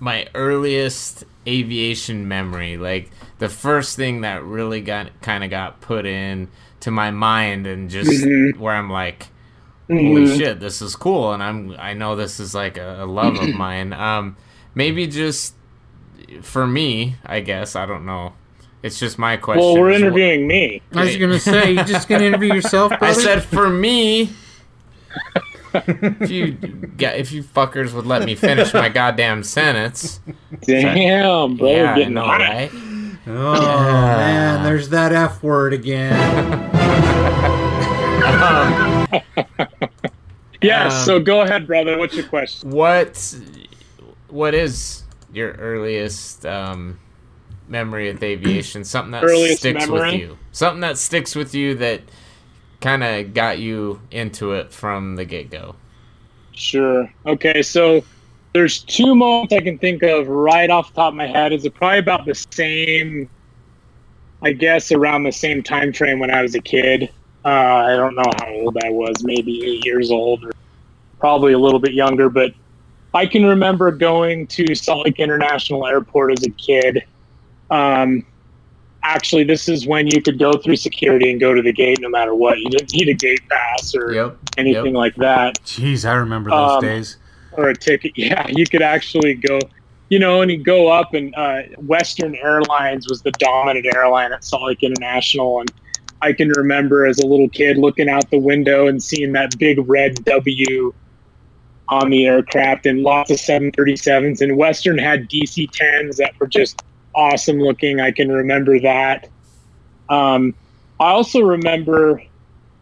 my earliest aviation memory like the first thing that really got kind of got put in to my mind and just Mhm. where i'm like holy Mhm. shit this is cool and i'm i know this is like a, a love of mine um maybe just for me i guess i don't know it's just my question Well, we're is wh- interviewing me. I was gonna say, you're just gonna interview yourself, brother? I said for me. if you if you fuckers would let me finish my goddamn sentence, Damn, bro, yeah, I getting know, hot. right? Oh man, there's that F word again. Yeah. Um, so go ahead, brother. What's your question? What what is your earliest um, memory of aviation? Something that Earliest sticks with you. Something that sticks with you that kind of got you into it from the get go. Sure. Okay. So there's two moments I can think of right off the top of my head. Is it probably about the same? I guess around the same time frame when I was a kid. Uh, I don't know how old I was, maybe eight years old, or probably a little bit younger. But I can remember going to Salt Lake International Airport as a kid. Um, actually, this is when you could go through security and go to the gate no matter what. You didn't need a gate pass or Yep. anything like that Jeez, I remember those Um, days. or a ticket. Yeah, you could actually go, you know, and you go up, and uh, Western Airlines was the dominant airline at Salt Lake International, and I can remember as a little kid looking out the window and seeing that big red W on the aircraft and lots of 737s. And Western had DC 10s that were just awesome looking. I can remember that. Um, I also remember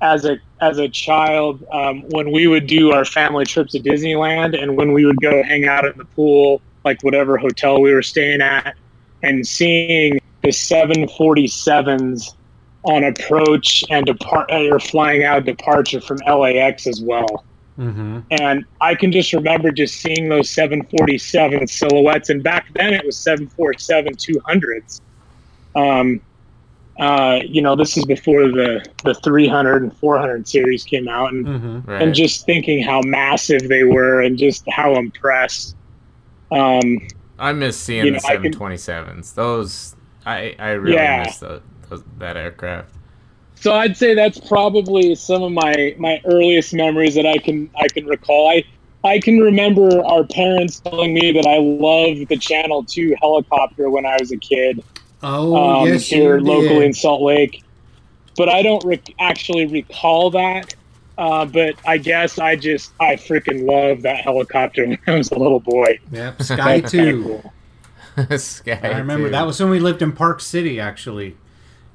as a as a child um, when we would do our family trips to Disneyland and when we would go hang out in the pool, like whatever hotel we were staying at, and seeing the 747s on approach and depart or flying out departure from LAX as well. Mm-hmm. And I can just remember just seeing those 747 silhouettes. And back then it was 747 200s. Um, uh, you know, this is before the, the 300 and 400 series came out. And, Mm-hmm. Right. and just thinking how massive they were and just how impressed. Um, I miss seeing You the know, I can- 727s. Those I I really Yeah. miss those, those, that aircraft. So I'd say that's probably some of my, my earliest memories that I can I can recall. I I can remember our parents telling me that I loved the Channel Two helicopter when I was a kid. Oh um, yes, here you locally in. Salt Lake. But I don't rec- actually recall that. Uh, but I guess I just I freaking love that helicopter when I was a little boy. Yep, Sky 2. cool. Sky I remember too. that was when we lived in Park City, actually.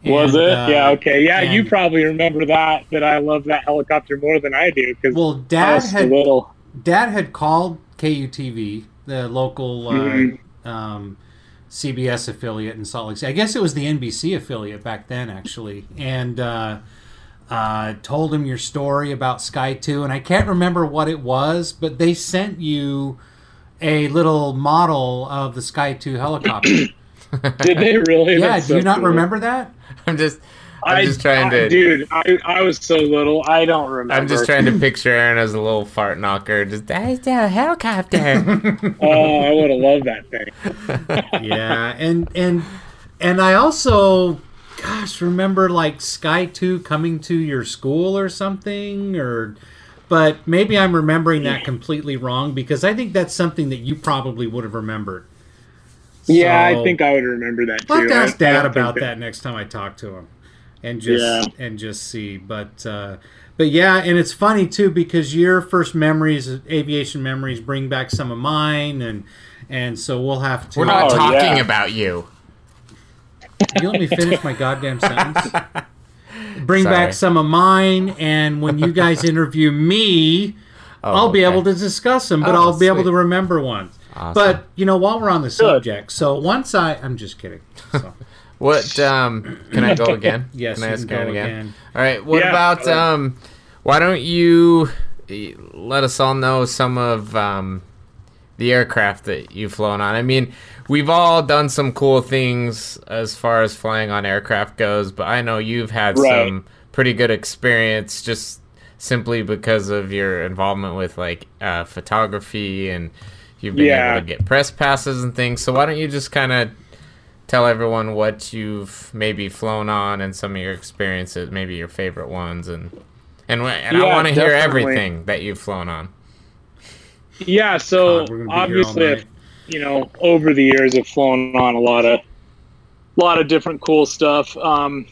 Was And, it? uh, yeah. Okay. Yeah. You probably remember that. That I love that helicopter more than I do because Well, Dad had little. Dad had called KUTV, the local uh, Mhm. um, CBS affiliate in Salt Lake City. I guess it was the NBC affiliate back then, actually, and uh, uh, told him your story about Sky Two. And I can't remember what it was, but they sent you a little model of the Sky Two helicopter. Did they really? yeah, That's do you not cool. remember that? I'm just. I'm I, just trying I- to. dude. I, I was so little. I don't remember. I'm just trying to picture Aaron as a little fart knocker. Just that's a helicopter. Oh, I would have loved that thing. yeah, and and and I also, gosh, remember like Sky Two coming to your school or something, or but maybe I'm remembering that completely wrong because I think that's something that you probably would have remembered. Yeah, So- I think I would remember that too. I'll have to ask Dad about that next time I talk to him, and just Yeah. and just see. But uh, but yeah, and it's funny too because your first memories, aviation memories, bring back some of mine, and and so we'll have to. We're not Oh, talking yeah. about you. You let me finish my goddamn sentence. Bring Sorry. back some of mine, and when you guys interview me, Oh, I'll be okay. able to discuss them, but Oh, I'll be able to remember ones. Awesome. But you know, while we're on the subject, so once I, I'm just kidding. So, What um can I go again? yes, can I you ask can go again? again. All right. What Yeah. about um why don't you eh, let us all know some of um the aircraft that you've flown on? I mean, we've all done some cool things as far as flying on aircraft goes, but I know you've had Right. some pretty good experience just simply because of your involvement with like uh, photography and you've been Yeah. able to get press passes and things. So why don't you just kind of tell everyone what you've maybe flown on and some of your experiences, maybe your favorite ones, and and, wh- and I want to hear everything that you've flown on. Yeah, so God, we're gonna be here all obviously, you know, over the years, I've flown on a lot of, a lot of different cool stuff. Um,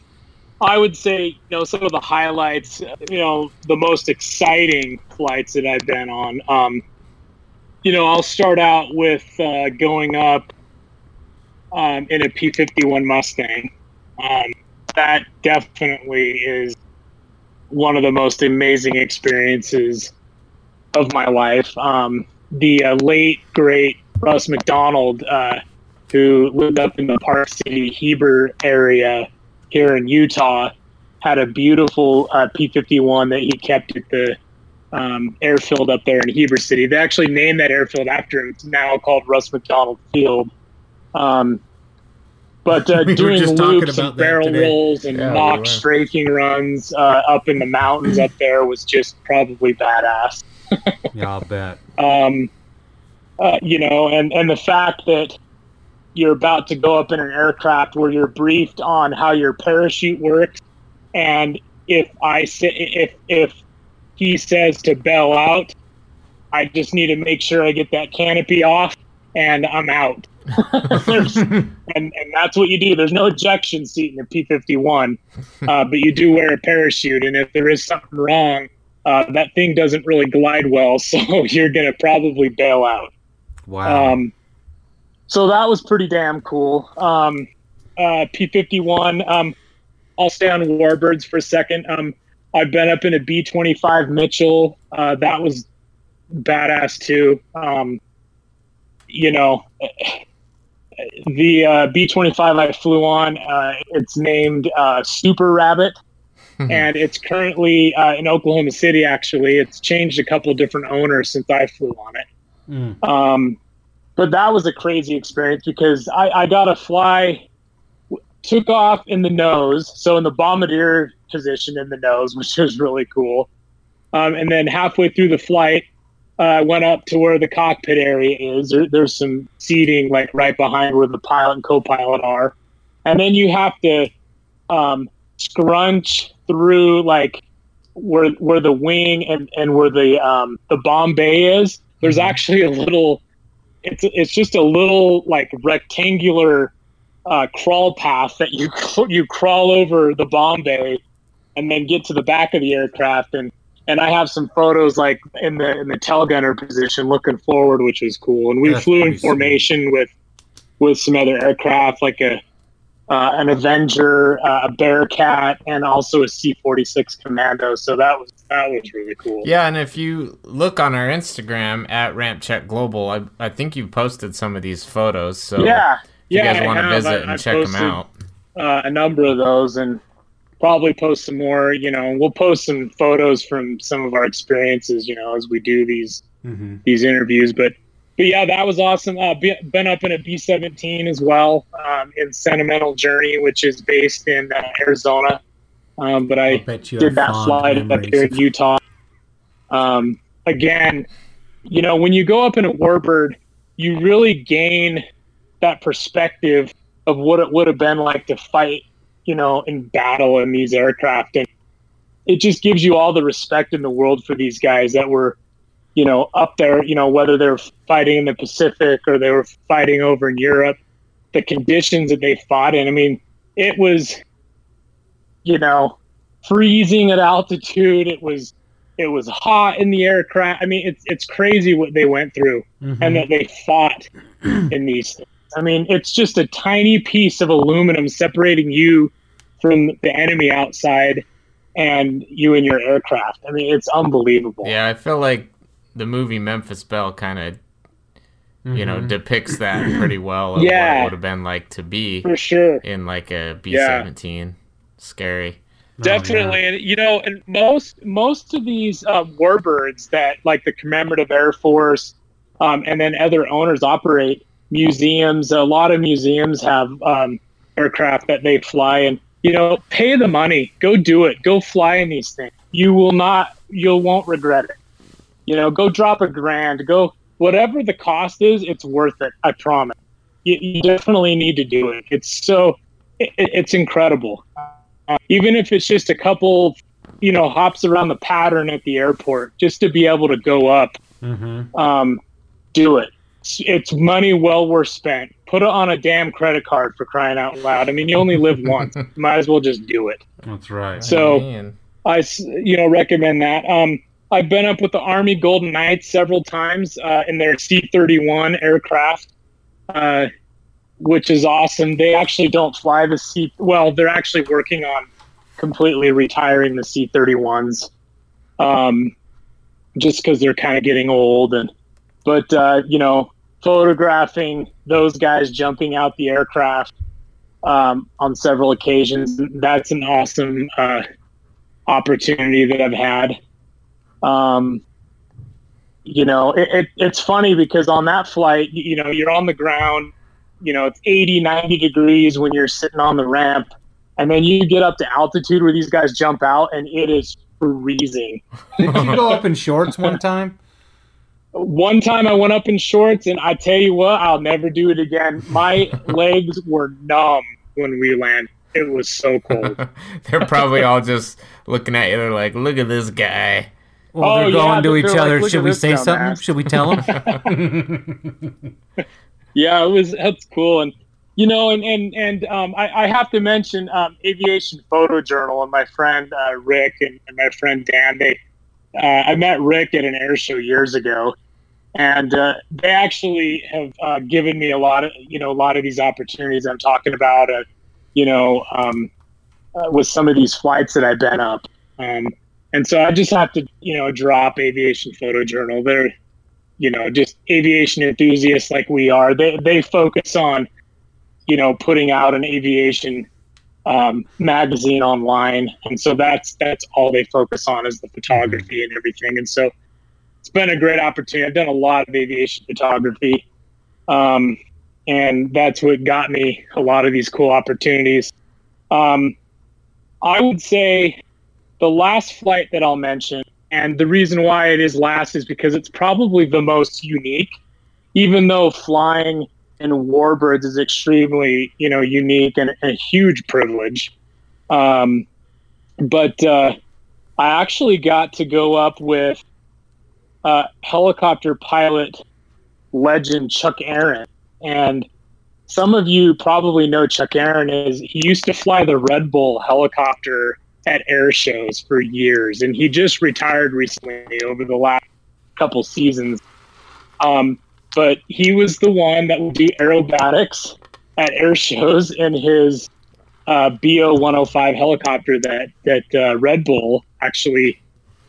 I would say, you know, some of the highlights, uh, you know, the most exciting flights that I've been on. Um, you know, I'll start out with uh, going up um, in a P fifty one Mustang. Um, that definitely is one of the most amazing experiences of my life. Um, the uh, late great Russ McDonald, uh, who lived up in the Park City Heber area here in Utah, had a beautiful uh, P51 that he kept at the um, airfield up there in Heber City. They actually named that airfield after him. It's now called Russ McDonald Field. Um, but uh, We doing loops and barrel today. rolls and Yeah, mock were. strafing runs uh, up in the mountains up there was just probably badass. Yeah, I'll bet. Um, uh, you know, and and the fact that you're about to go up in an aircraft where you're briefed on how your parachute works, and if I say if if he says to bail out, I just need to make sure I get that canopy off, and I'm out. And and that's what you do. There's no ejection seat in a P51, uh, but you do wear a parachute, and if there is something wrong, uh, that thing doesn't really glide well, so you're gonna probably bail out. Wow. Um, so that was pretty damn cool. Um, uh, P51. Um, I'll stay on Warbirds for a second. I've been up in a B25 Mitchell. Uh, that was badass too. Um, you know, the uh, B25 I flew on, uh, it's named uh, Super Rabbit. and it's currently uh, in Oklahoma City. Actually, it's changed a couple different owners since I flew on it. Mm. Um, but that was a crazy experience because I, I got to fly, took off in the nose, so in the bombardier position in the nose, which was really cool. Um, and then halfway through the flight, uh, I went up to where the cockpit area is. There, there's some seating like right behind where the pilot and co-pilot are, and then you have to um, scrunch through like where where the wing and, and where the um, the bomb bay is. There's Mhm. actually a little. It's it's just a little like rectangular uh, crawl path that you you crawl over the bomb bay, and then get to the back of the aircraft and and I have some photos like in the in the tail gunner position, looking forward, which is cool. And we That's flew in pretty sweet. formation with with some other aircraft, like a uh, an Avenger, uh, a Bearcat, and also a C forty six Commando. So that was that was really cool. Yeah, and if you look on our Instagram at Ramp Check Global, I, I think you posted some of these photos. So yeah, if you yeah. guys I want to have. visit I- and I check them out. uh, a number of those and probably post some more you know we'll post some photos from some of our experiences you know as we do these hmm these interviews but but yeah that was awesome uh, been up in a b-17 as well um, in sentimental journey which is based in uh, arizona um, but I i bet you did have that fond flight up here in utah um, again you know when you go up in a warbird you really gain that perspective of what it would have been like to fight you know in battle in these aircraft and it just gives you all the respect in the world for these guys that were you know up there you know whether they're fighting in the pacific or they were fighting over in europe the conditions that they fought in i mean it was you know freezing at altitude it was it was hot in the aircraft i mean it's it's crazy what they went through Mhm. and that they fought in these things. I mean, it's just a tiny piece of aluminum separating you from the enemy outside and you and your aircraft. I mean, it's unbelievable. Yeah, I feel like the movie Memphis Belle kind of, you know, Mhm. depicts that pretty well. Of what Yeah. it would have been like to be For sure. in like a B seventeen. Scary. Oh, Definitely, and you know, and most most of these um, warbirds that like the commemorative Air Force, um, and then other owners operate museums. A lot of museums have um, aircraft that they fly, and you know, pay the money, go do it, go fly in these things. You will not, you won't regret it. You know, go drop a grand, go whatever the cost is, it's worth it. I promise. You, you definitely need to do it. It's so, it, it's incredible uh, even if it's just a couple, you know, hops around the pattern at the airport, just to be able to go up, Mhm. um, do it. It's, it's money well worth spent. Put it on a damn credit card for crying out loud. I mean, you only live once. Might as well just do it. That's right. So- Man. I, s- you know, recommend that. Um, I've been up with the Army Golden Knights several times uh, in their C-31 aircraft, uh, which is awesome. They actually don't fly the C. Well, they're actually working on completely retiring the C-31s, um, just because they're kind of getting old. And but uh, you know, photographing those guys jumping out the aircraft um, on several occasions. That's an awesome. Uh, opportunity that I've had. Um, you know, it, it, it's funny because on that flight, you, you know, you're on the ground, you know, it's 80, 90 degrees when you're sitting on the ramp. And then you get up to altitude where these guys jump out and it is freezing. Did you go up in shorts one time? One time I went up in shorts and I tell you what, I'll never do it again. My legs were numb when we landed. It was so cold. They're probably all just looking at you. They're like, "Look at this guy." Well, Oh, they're yeah, going to each they're like, other. Should we say something? dumbass." Should we tell them? Yeah, it was that's cool, and you know, and and and um, I, I have to mention um, Aviation Photo Journal and my friend uh, Rick and, and my friend Dan. They, uh, I met Rick at an air show years ago, and uh, they actually have uh, given me a lot of you know a lot of these opportunities I'm talking about. Uh, you know, um, uh, with some of these flights that I've been up, um, and so I just have to you know drop Aviation Photo Journal. They're you know, just aviation enthusiasts like we are, they, they focus on, you know, putting out an aviation um, magazine online. And so that's, that's all they focus on is the photography and everything. And so it's been a great opportunity. I've done a lot of aviation photography. Um, and that's what got me a lot of these cool opportunities. Um, I would say the last flight that I'll mention and the reason why it is last is because it's probably the most unique, even though flying in warbirds is extremely, you know, unique and a huge privilege. Um, but uh, I actually got to go up with uh, helicopter pilot legend Chuck Aaron, and some of you probably know Chuck Aaron is he used to fly the Red Bull helicopter at air shows for years, and he just retired recently over the last couple seasons. Um, but he was the one that would do aerobatics at air shows in his uh, BO 105 helicopter that that uh, Red Bull actually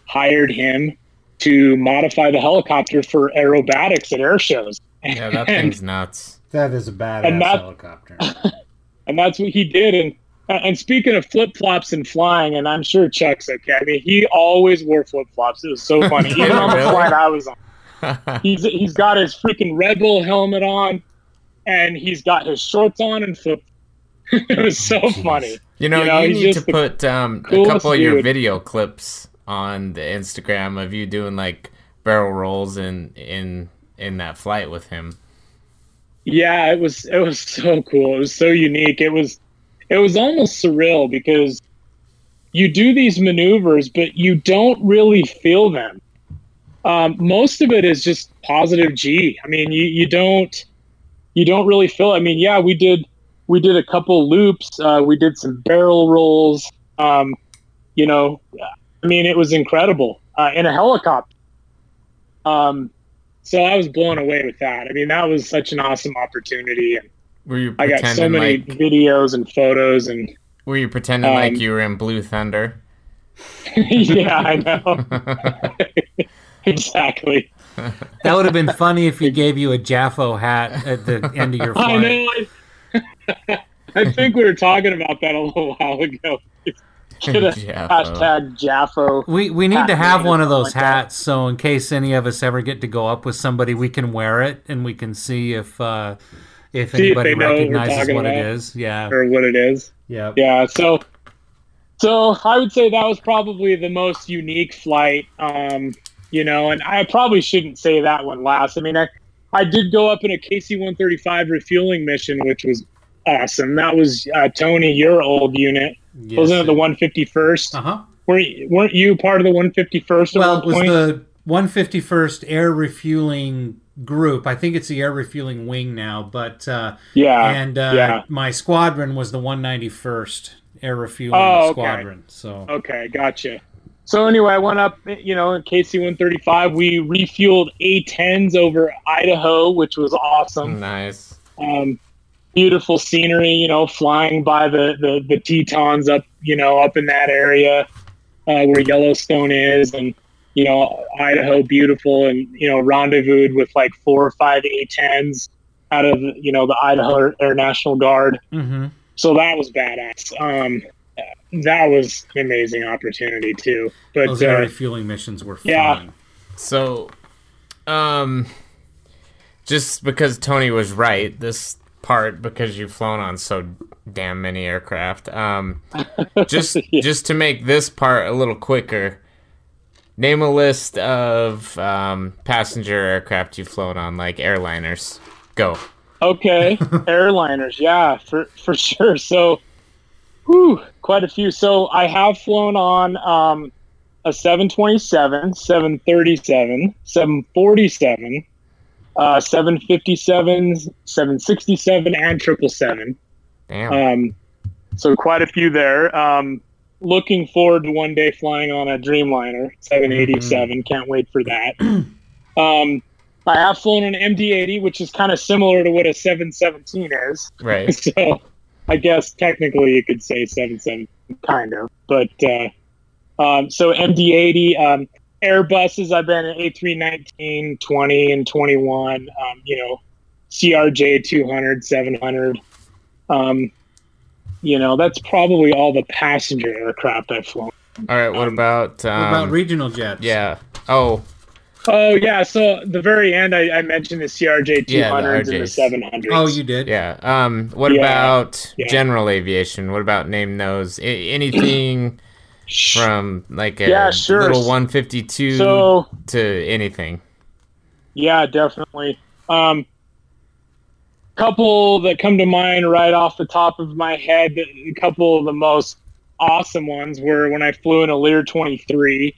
hired him to modify the helicopter for aerobatics at air shows. Yeah, that And- thing's nuts. That is a badass And that- helicopter. and that's what he did. And and speaking of flip flops and flying, and I'm sure Chuck's okay. I mean, he always wore flip flops. It was so funny. Even on the flight I was on, he's he's got his freaking Red Bull helmet on, and he's got his shorts on and flip. it was so funny. You know, You know, you need to put um, a couple of your dude. video clips on the Instagram of you doing like barrel rolls in in in that flight with him. Yeah, it was it was so cool. It was so unique. It was it was almost surreal because you do these maneuvers, but you don't really feel them. Um, most of it is just positive G. I mean, you you don't you don't really feel. It. I mean, yeah, we did we did a couple loops. Uh, we did some barrel rolls. Um, you know, I mean, it was incredible uh, in a helicopter. Um, so I was blown away with that. I mean, that was such an awesome opportunity, and Were you I got so many like videos and photos, and were you pretending like um, you were in Blue Thunder? yeah, I know exactly. That would have been funny if he gave you a JAFO hat at the end of your flight. I know. I, I think we were talking about that a little while ago. JAFO. hashtag JAFO. We we need to have one of those like that. hats, so in case any of us ever get to go up with somebody, we can wear it and we can see if uh, if See anybody they know what recognizes what it is. Yeah, or what it is. yeah. Yeah, so so I would say that was probably the most unique flight. Um, you know, and I probably shouldn't say that one last. I mean, I I did go up in a KC 135 refueling mission, which was awesome. That was uh, Tony, your old unit. Wasn't it the 151st? Uh huh. Weren't weren't you part of the 151st? at Well, it was point? the 151st Air Refueling Group. I think it's the Air Refueling Wing now, but uh, yeah, and uh, yeah. my squadron was the 191st Air Refueling Oh, okay. Squadron. So Okay, gotcha. So anyway, I went up, you know, in KC 135. We refueled A10s over Idaho, which was awesome. Nice. um, beautiful scenery, you know, flying by the, the, the Tetons up, you know, up in that area uh, where Yellowstone is and, you know, Idaho beautiful and, you know, rendezvoused with like four or five A-10s out of, you know, the Idaho Air National Guard. hmm So that was badass. Um, that was an amazing opportunity too. But those air uh, refueling missions were fun. yeah. So, um, just because Tony was right, this part because you've flown on so damn many aircraft. Um, just Yeah. just to make this part a little quicker, name a list of um, passenger aircraft you've flown on, like airliners. Go. Okay, airliners, yeah, for for sure. So, whew, quite a few. So I have flown on um, a 727, 737, 747, uh, 757, 767, and 777. Damn. Um, so quite a few there. Um, looking forward to one day flying on a Dreamliner 787. Can't wait for that. um, I have flown an MD-80, which is kind of similar to what a 717 is. right. So I guess technically you could say 77, kind of. But uh, um, so MD-80, um, Airbuses, I've been an A319, 20, and 21. Um, you know, CRJ 200, 700. Um, you know, that's probably all the passenger aircraft I've flown. All right. What about um, What about regional jets? yeah? Oh, Oh yeah, so the very end I, I mentioned the CRJ 200s Yeah, the and the RJs. 700s. Oh, you did. yeah. Um, what Yeah, about yeah. general aviation? What about name those? A- anything from like a Yeah, sure. little 152 So to anything. Yeah, definitely. Um, couple that come to mind right off the top of my head. A couple of the most awesome ones were when I flew in a Lear 23.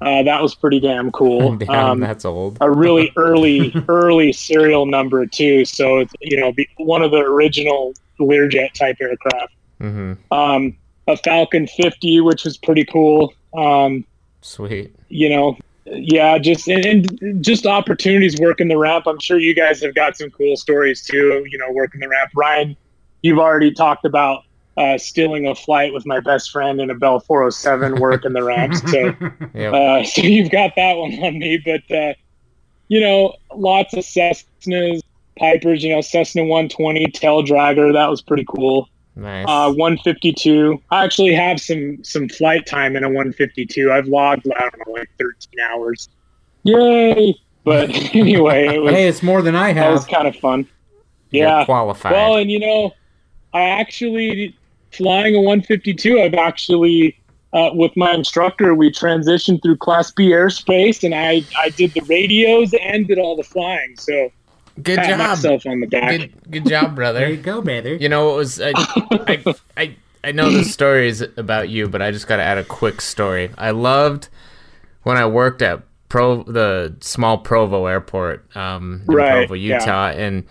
Uh, that was pretty damn cool. Damn, Um, that's old. a really early, early serial number too. So it's you know be one of the original Learjet type aircraft. hmm Um, a Falcon 50, which was pretty cool. Um, Sweet. you know, yeah, just and, and just opportunities working the ramp. I'm sure you guys have got some cool stories too. You know, working the ramp. Ryan, you've already talked about uh, stealing a flight with my best friend in a Bell 407 working the ramps. So, Yep. uh, so you've got that one on me. But uh, you know, lots of Cessnas, Pipers. You know, Cessna 120 tail dragger. That was pretty cool. nice. Uh, 152. I actually have some some flight time in a 152. I've logged I don't know like 13 hours. Yay! But anyway, it was hey, it's more than I have that was kind of fun. You're Yeah. qualified. Well, and you know, I actually flying a 152. I've actually uh, with my instructor, we transitioned through Class B airspace, and I I did the radios and did all the flying. So good pat job. myself on the back. Good, good job, brother. There you go, brother. You know, it was I, I, I, I know the stories about you, but I just got to add a quick story. I loved when I worked at Pro the small Provo airport, um, in Right, Provo, yeah. Utah, and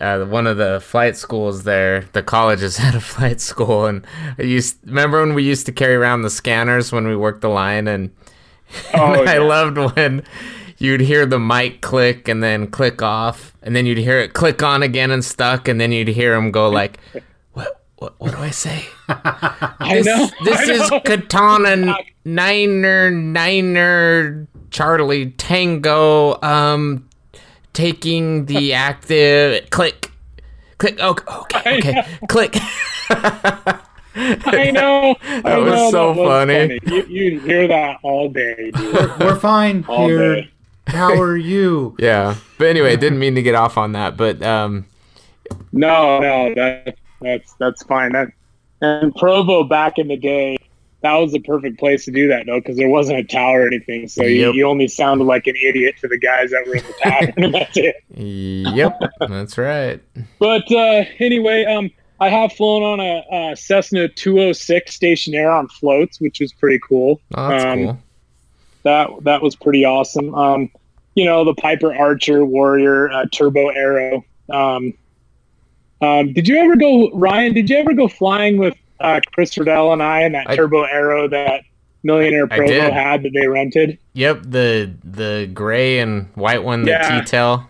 uh, one of the flight schools there, the colleges had a flight school, and I used remember when we used to carry around the scanners when we worked the line, and Oh, I yeah. loved when you'd hear the mic click and then click off, and then you'd hear it click on again and stuck, and then you'd hear him go like, "What? What? What do I say?" I This, know. this I is know. Katana Niner Niner Charlie Tango. Um, taking the active click, click. Oh, okay, okay, click. I know. I That was know, so funny. You, you'd hear that all day, dude. We're fine All here. day. How are you? Yeah, but anyway, didn't mean to get off on that, but um, No, no, that that's that's fine. That and Provo back in the day, that was the perfect place to do that, though, because there wasn't a tower or anything. So you, Yep. you only sounded like an idiot to the guys that were in the pattern, and that's it. yep, that's right. But uh, anyway, um, I have flown on a, a Cessna 206 Stationair on floats, which was pretty cool. Oh, that's Um, cool. that that was pretty awesome. Um, you know, the Piper Archer Warrior uh, Turbo Arrow. Um, um, did you ever go, Ryan? Did you ever go flying with uh, Chris Riddell and I in that I- Turbo Arrow that Million Air Provo had that they rented? Yep, the the gray and white one, the Yeah. T-tail.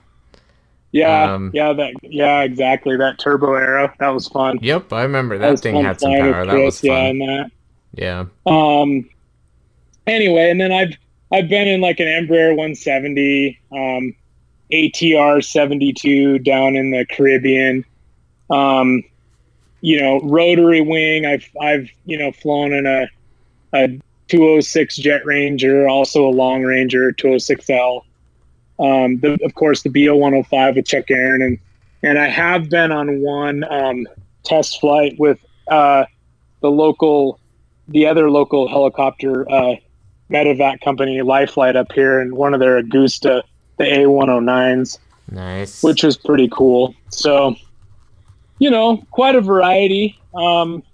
Yeah, Um, yeah, that, yeah, exactly. That Turbo Arrow, that was fun. Yep, I remember that, was thing had some power. That was fun. Yeah, and that. Yeah. Um. Anyway, and then I've I've been in like an Embraer 170, um, ATR 72 down in the Caribbean. Um, you know, rotary wing. I've I've you know flown in a a 206 Jet Ranger, also a Long Ranger 206L. Um, the, of course, the BO 105 with Chuck Aaron, and and I have been on one um, test flight with uh, the local the other local helicopter uh, medevac company, Lifelight, up here, and one of their Agusta, the A109s, Nice. which was pretty cool. So, you know, quite a variety. Um,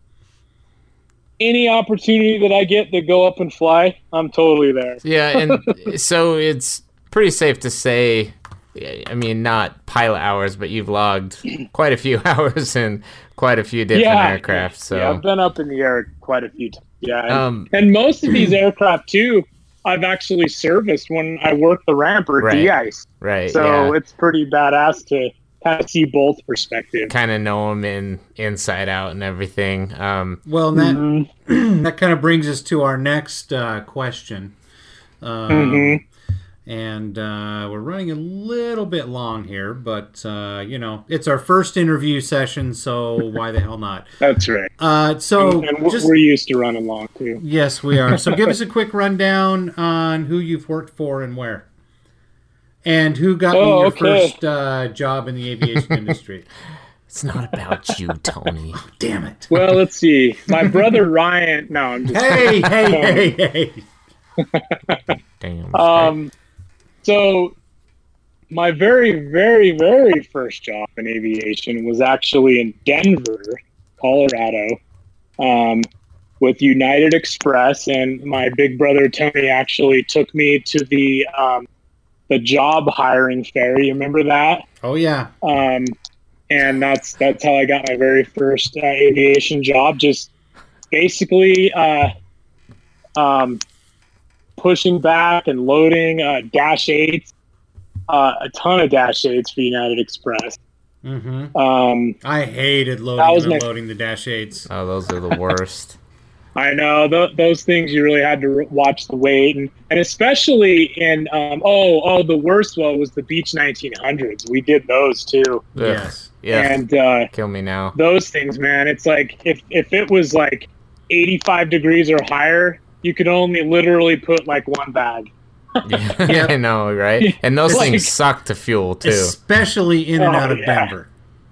any opportunity that I get to go up and fly, I'm totally there. Yeah, and so it's pretty safe to say. I mean, not pilot hours, but you've logged quite a few hours in quite a few different yeah, aircraft. So yeah, I've been up in the air quite a few times. Yeah, and, Um, and most of these aircraft too, I've actually serviced when I worked the ramp or Right. de-ice. right, So yeah, it's pretty badass to kind of see both perspectives. kind of know them in inside out and everything. Um, Well, that Mhm. that kind of brings us to our next uh, question. Um, Mhm. And uh, we're running a little bit long here, but uh, you know it's our first interview session, so why the hell not? That's right. Uh, so and we're, just we're used to running long too. yes, we are. So give us a quick rundown on who you've worked for and where, and who got you Oh, your okay. first uh, job in the aviation industry. it's not about you, Tony. oh, Damn it! Well, let's see. My brother Ryan. No, I'm just. Hey, hey, hey, hey! Damn. Um, so my very, very, very first job in aviation was actually in Denver, Colorado, um, with United Express, and my big brother Tony actually took me to the um, the job hiring fair. You remember that? Oh yeah, um, and that's that's how I got my very first uh, aviation job. Just basically uh, um, pushing back and loading uh, Dash 8s, uh, a ton of Dash 8s for United Express. Mm-hmm. Um, I hated loading was and my- unloading the Dash 8s. Oh, those are the worst. I know th- those things you really had to r- watch the weight, and, and especially in um, oh oh the worst one was the Beech 1900s. We did those too, Ugh. Yes. Yeah. and uh, Kill me now. those things, man. It's like if if it was like 85 degrees or higher, you could only literally put like one bag. Yeah, I know, right? And those Like- things suck to fuel too. Especially in and Oh, out of yeah. Denver.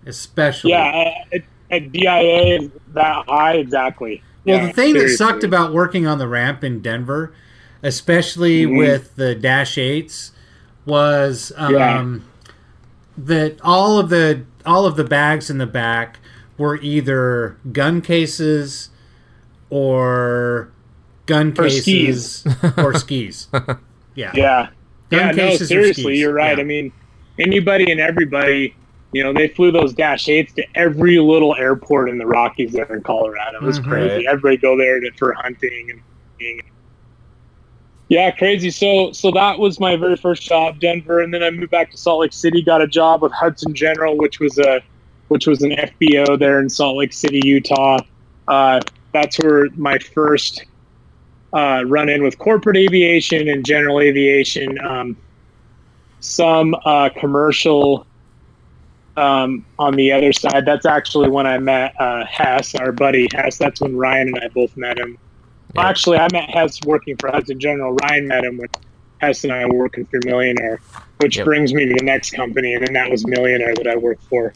Especially. Yeah, uh, at, at DIA that high exactly. Well, Yeah, the thing that sucked about working on the ramp in Denver, especially Mhm. with the Dash Eights, was um, Yeah. that all of the all of the bags in the back were either gun cases or gun Or cases or skis. Yeah. Yeah. Gun yeah, no, seriously, skis. you're right. Yeah. I mean, anybody and everybody, you know, they flew those Dash 8s to every little airport in the Rockies there in Colorado. It was Mhm. crazy. Everybody go there to, for hunting and. Yeah, crazy. So, so that was my very first job, Denver, and then I moved back to Salt Lake City. Got a job with Hudson General, which was a, which was an FBO there in Salt Lake City, Utah. Uh, that's where my first uh, run in with corporate aviation and general aviation, um, some uh, commercial um, on the other side. That's actually when I met uh, Hess, our buddy Hess. That's when Ryan and I both met him. Yeah. Actually, I met Hess working for Hudson General. Ryan met him when Hess and I were working for Million Air, which Yep. brings me to the next company, and then that was Million Air that I worked for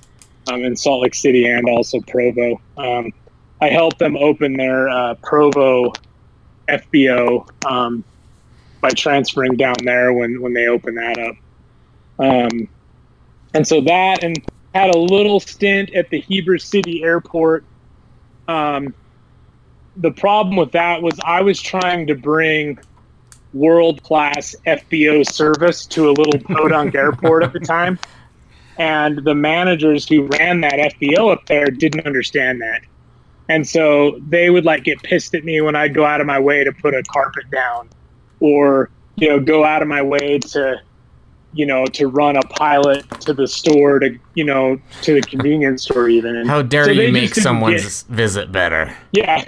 um, in Salt Lake City and also Provo. Um, I helped them open their uh, Provo FBO um, by transferring down there when when they opened that up. Um, and so that and had a little stint at the Heber City Airport. Um, the problem with that was I was trying to bring world class FBO service to a little podunk airport at the time. And the managers who ran that FBO up there didn't understand that. And so they would like get pissed at me when I'd go out of my way to put a carpet down or, you know, go out of my way to, you know, to run a pilot to the store to, you know, to the convenience store even. And How dare so you make someone's visit better? yeah.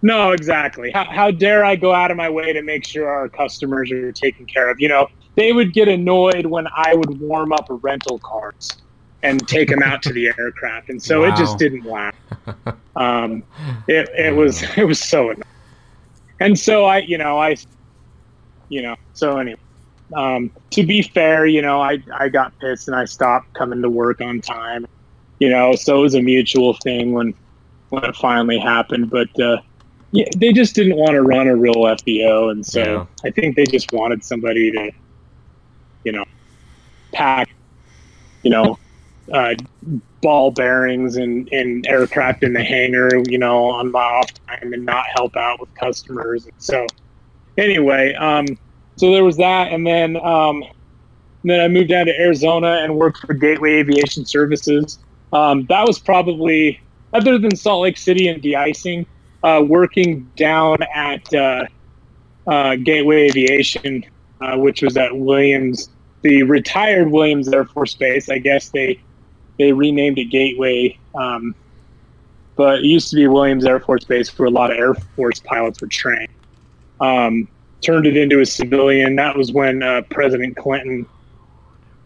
No, exactly. How, how dare I go out of my way to make sure our customers are taken care of? You know, they would get annoyed when I would warm up rental cars and take them out to the aircraft, and so it just didn't last. Um, it it was it was so annoying, and so I you know I, you know so anyway. Um, to be fair, you know, I, I got pissed and I stopped coming to work on time. You know, so it was a mutual thing when when it finally happened. But uh, yeah, they just didn't want to run a real FBO, and so Yeah. I think they just wanted somebody to, you know, pack, you know, uh, ball bearings and, and aircraft in the hangar, you know, on my off time and not help out with customers. And so anyway, um, so there was that, and then um, then I moved down to Arizona and worked for Gateway Aviation Services. Um, that was probably other than Salt Lake City and de-icing, uh, working down at uh, uh, Gateway Aviation, uh, which was at Williams, the retired Williams Air Force Base. I guess they they renamed it Gateway, um, but it used to be Williams Air Force Base where a lot of Air Force pilots were trained. Um, turned it into a civilian. That was when uh, President Clinton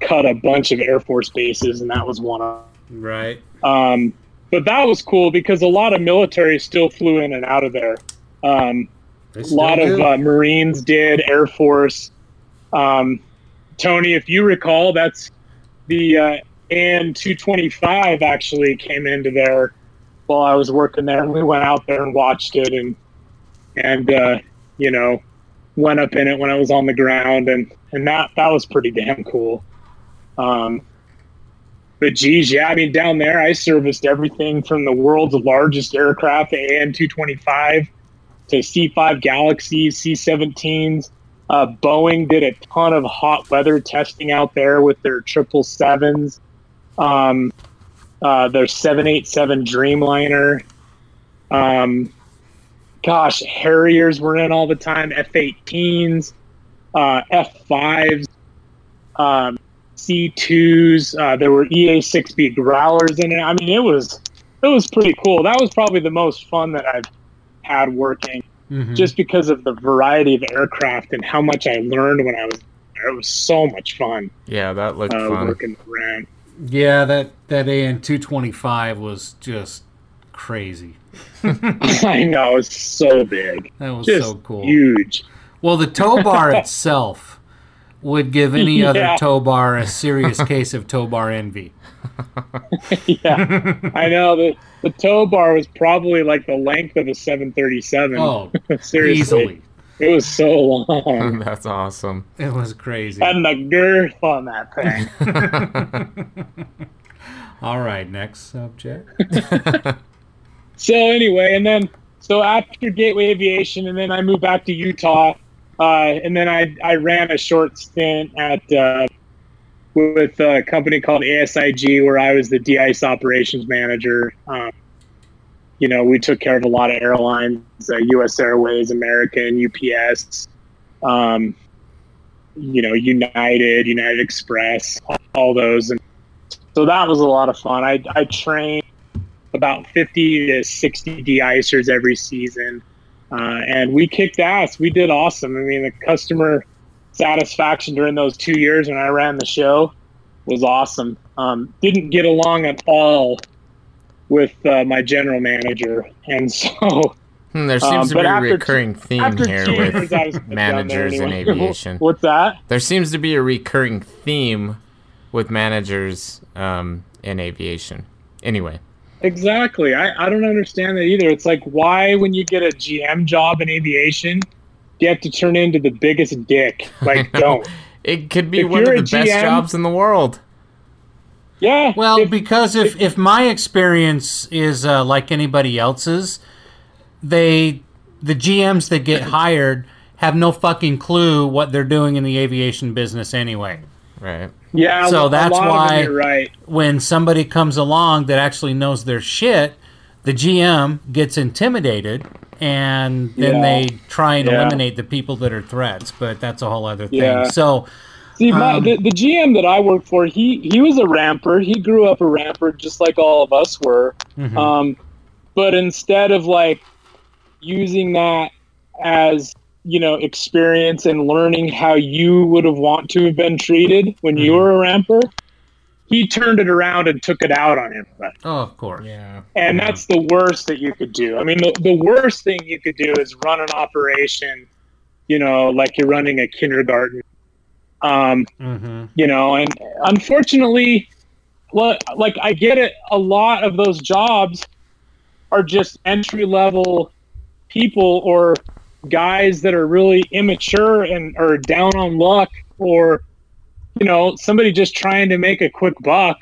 cut a bunch of Air Force bases, and that was one of them. Right. um, but that was cool because a lot of military still flew in and out of there. Um, a lot of uh, Marines did, Air Force. Um, Tony, if you recall, that's the uh, AN 225 actually came into there while I was working there. And we went out there and watched it and, and uh, you know, went up in it when I was on the ground. And, and that, that was pretty damn cool. Um, but geez, yeah, I mean, down there, I serviced everything from the world's largest aircraft, the AN 225, to C5 Galaxies, C 17s. Uh, Boeing did a ton of hot weather testing out there with their 777s, um, uh, their 787 Dreamliner. Um, gosh, Harriers were in all the time, F-18s, uh, F-5s, um, C2s. Uh, there were EA-6B growlers in it. I mean, it was it was pretty cool. That was probably the most fun that I've had working, Mhm. just because of the variety of aircraft and how much I learned when I was there. It was so much fun Yeah, that looked uh, fun. working the ramp. yeah, that that AN two twenty five was just crazy. I know it's so big, That was just so cool. huge. Well, the tow bar itself would give any other Yeah. tow bar a serious case of tow bar envy. yeah, I know the the tow bar was probably like the length of a 737. Oh, Seriously, easily. it was so long, That's awesome. It was crazy. and the girth on that thing. All right, next subject. So anyway, and then so after Gateway Aviation, and then I moved back to Utah, uh, and then I I ran a short stint at uh, with a company called ASIG, where I was the de-ice operations manager. Um, you know, we took care of a lot of airlines, uh, U.S. Airways, American, UPS, um, you know, United, United Express, all those, and so that was a lot of fun. I I trained about 50 to 60 de-icers every season. Uh, and we kicked ass. We did awesome. I mean, the customer satisfaction during those two years when I ran the show was awesome. Um, didn't get along at all with uh, my general manager. And so Hmm, there Um, seems to be a recurring theme here with put down there managers in anyway. aviation. What's that? There seems to be a recurring theme with managers um, in aviation. Anyway, Exactly. I, I don't understand that either. It's like, why, when you get a GM job in aviation, you have to turn into the biggest dick? Like, don't. it could be If one of the a best jobs in the world. Yeah. Well, if- because if, if my experience is uh, like anybody else's, they the GMs that get hired have no fucking clue what they're doing in the aviation business anyway. Right. yeah. so that's lot of them, why- right. When somebody comes along that actually knows their shit, the GM gets intimidated and then Yeah. they try and Yeah. eliminate the people that are threats, but that's a whole other thing. Yeah. So, See, my, Um, the, the GM that I worked for, he he was a ramper. He grew up a ramper, just like all of us were. mhm. Um, but instead of like using that as you know experience and learning how you would have want to have been treated when you Mhm. were a ramper, he turned it around and took it out on everybody. oh, of course. Yeah. And Yeah. that's the worst that you could do. I mean, the, the worst thing you could do is run an operation, you know, like you're running a kindergarten. Um, hmm you know, and unfortunately, well, like I get it, a lot of those jobs are just entry level people or guys that are really immature and are down on luck or you know somebody just trying to make a quick buck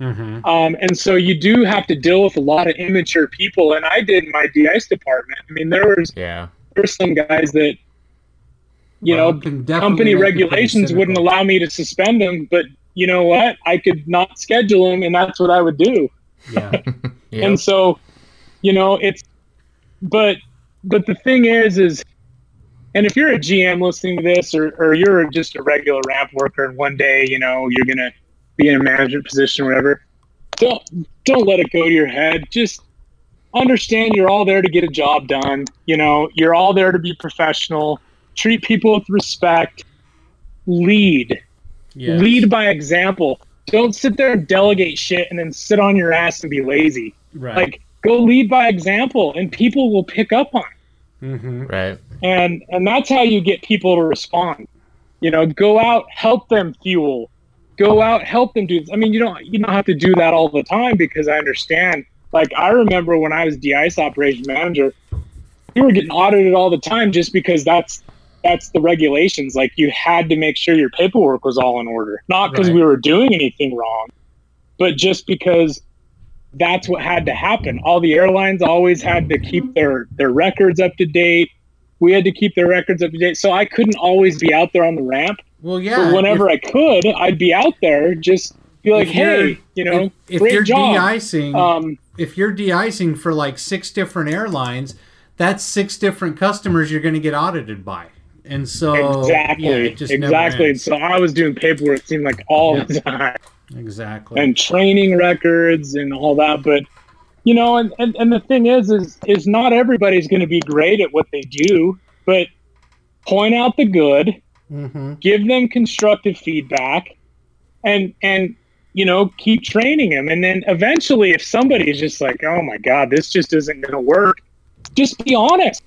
hmm um, and so you do have to deal with a lot of immature people and i did in my de-ice department i mean there was Yeah. there were some guys that you Well, know it can definitely company make you pretty regulations wouldn't allow me to suspend them but you know what i could not schedule them and that's what i would do Yeah. Yep. and so you know it's but but the thing is is and if you're a gm listening to this or, or you're just a regular ramp worker and one day you know you're gonna be in a management position or whatever don't don't let it go to your head. Just understand you're all there to get a job done. You know you're all there to be professional. Treat people with respect. Lead. Yes. lead by example. Don't sit there and delegate shit and then sit on your ass and be lazy. Right. like go lead by example and people will pick up on it. Hmm Right. and and that's how you get people to respond. You know go out help them fuel. Go out help them do i mean you don't you don't have to do that all the time because i understand. Like i remember when i was de-ice operations manager we were getting audited all the time just because that's that's the regulations. Like you had to make sure your paperwork was all in order. Not because Right. we were doing anything wrong but just because that's what had to happen all the airlines always had to keep their their records up to date we had to keep their records up to date so i couldn't always be out there on the ramp Well, yeah. but whenever i could i'd be out there just be like hey you know if, if you're job de-icing, um if you're de-icing for like six different airlines, that's six different customers you're going to get audited by. And so exactly, yeah, it just never exactly. So I was doing paperwork. It seemed like all Yeah. the time. Exactly. and training records and all that but you know and, and, and the thing is is is not everybody's going to be great at what they do but point out the good hmm give them constructive feedback and and you know keep training them and then eventually if somebody's just like oh my god this just isn't going to work just be honest.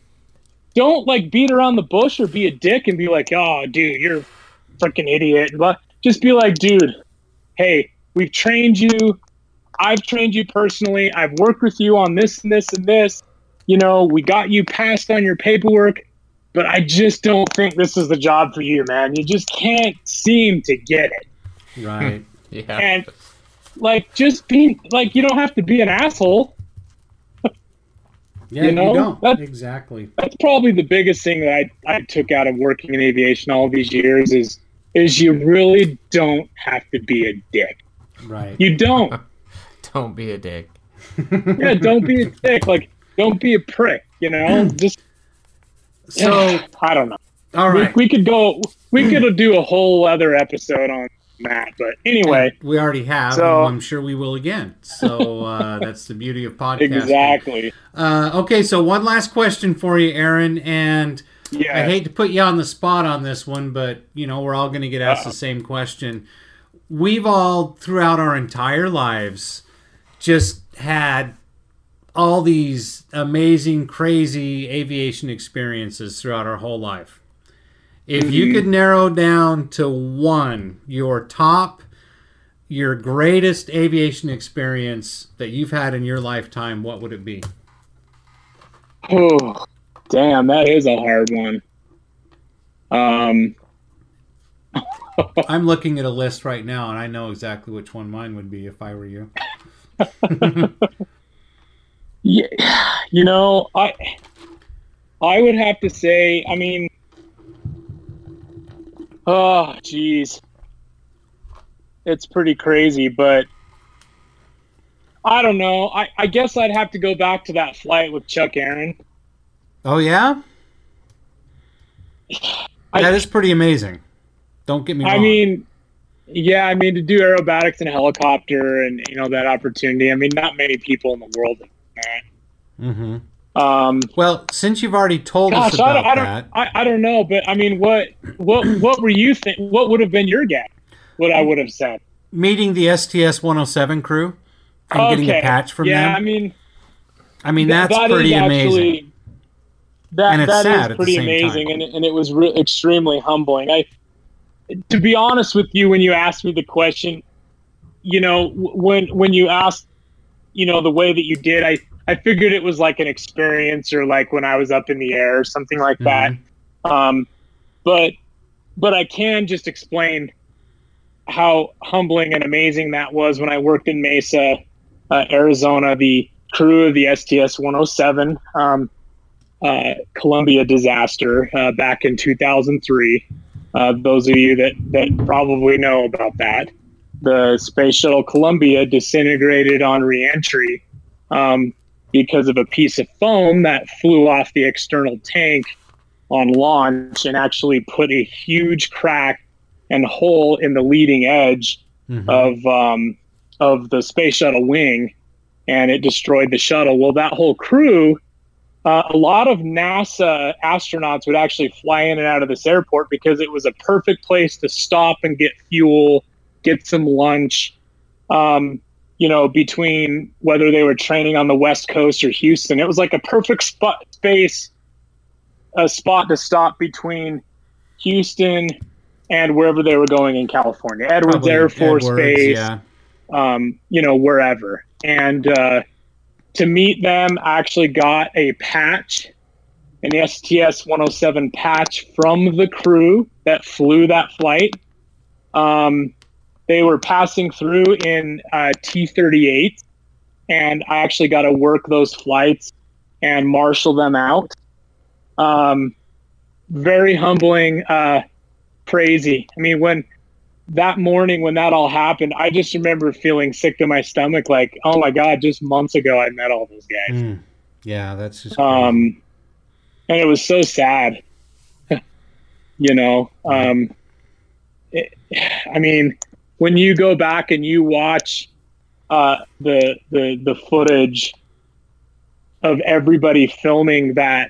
Don't like beat around the bush or be a dick and be like oh dude you're freaking idiot but just be like dude hey we've trained you i've trained you personally i've worked with you on this and this and this you know we got you passed on your paperwork but i just don't think this is the job for you man you just can't seem to get it Right. Yeah. and like just be like you don't have to be an asshole Yeah, You you, don't. that- exactly. that's probably the biggest thing that I, I took out of working in aviation all these years is is you really don't have to be a dick Right. you don't Don't be a dick. yeah don't be a dick like don't be a prick you know just So, i don't know all we, we could go we could do a whole other episode on that but anyway we already have. So- and I'm sure we will again. So uh, that's the beauty of podcasting. exactly Uh, okay, so one last question for you, Aaron, and yeah I hate to put you on the spot on this one, but you know we're all going to get asked Uh-oh. the same question. We've all, throughout our entire lives, just had all these amazing, crazy aviation experiences throughout our whole life. If you Mm-hmm. could narrow down to one, your top, your greatest aviation experience that you've had in your lifetime, what would it be? Oh, damn, that is a hard one. Um, I'm looking at a list right now, and I know exactly which one mine would be if I were you. yeah, you know, I, I would have to say, I mean, oh, jeez, it's pretty crazy, but I don't know. I, I guess I'd have to go back to that flight with Chuck Aaron. Oh yeah, I- that is pretty amazing. Don't get me wrong. I mean, yeah, I mean to do aerobatics in a helicopter and you know that opportunity. I mean, not many people in the world have done hmm. Um, well, since you've already told us gosh, I about don't, I that, don't, I, I don't know, but I mean, what, what, what were you think? What would have been your guess? What I would have said? meeting the STS 107 crew and getting a patch from yeah, them, I mean, I mean that- that's that pretty amazing. That, And it's that is sad at the pretty amazing, and, and it was re- extremely humbling. I, to be honest with you, when you asked me the question, you know, when when you asked, you know, the way that you did, I I figured it was like an experience or like when I was up in the air or something like that. Um, but but I can just explain how humbling and amazing that was when I worked in Mesa, uh, Arizona. The crew of the STS 107 um, uh, Columbia disaster uh, back in 2003. Uh, those of you that, that probably know about that, the space shuttle Columbia disintegrated on reentry um, because of a piece of foam that flew off the external tank on launch and actually put a huge crack and hole in the leading edge Mhm. of um, of the space shuttle wing, and it destroyed the shuttle. Well, that whole crew, uh, a lot of NASA astronauts would actually fly in and out of this airport because it was a perfect place to stop and get fuel, get some lunch. Um, you know, between whether they were training on the West Coast or Houston, it was like a perfect spot space, a spot to stop between Houston and wherever they were going in California, Edwards Probably Air Force Edwards, Base, Yeah. um, you know, wherever. And uh, to meet them, I actually got a patch, an STS 107 patch from the crew that flew that flight. Um, they were passing through in uh, T 38, and I actually got to work those flights and marshal them out. Um, very humbling, uh, crazy. I mean, when that morning when that all happened, I just remember feeling sick to my stomach, like, oh my god, just months ago I met all those guys. Mm. Yeah, that's just crazy. Um, and it was so sad. you know, um, it, I mean, when you go back and you watch uh, the the the footage of everybody filming that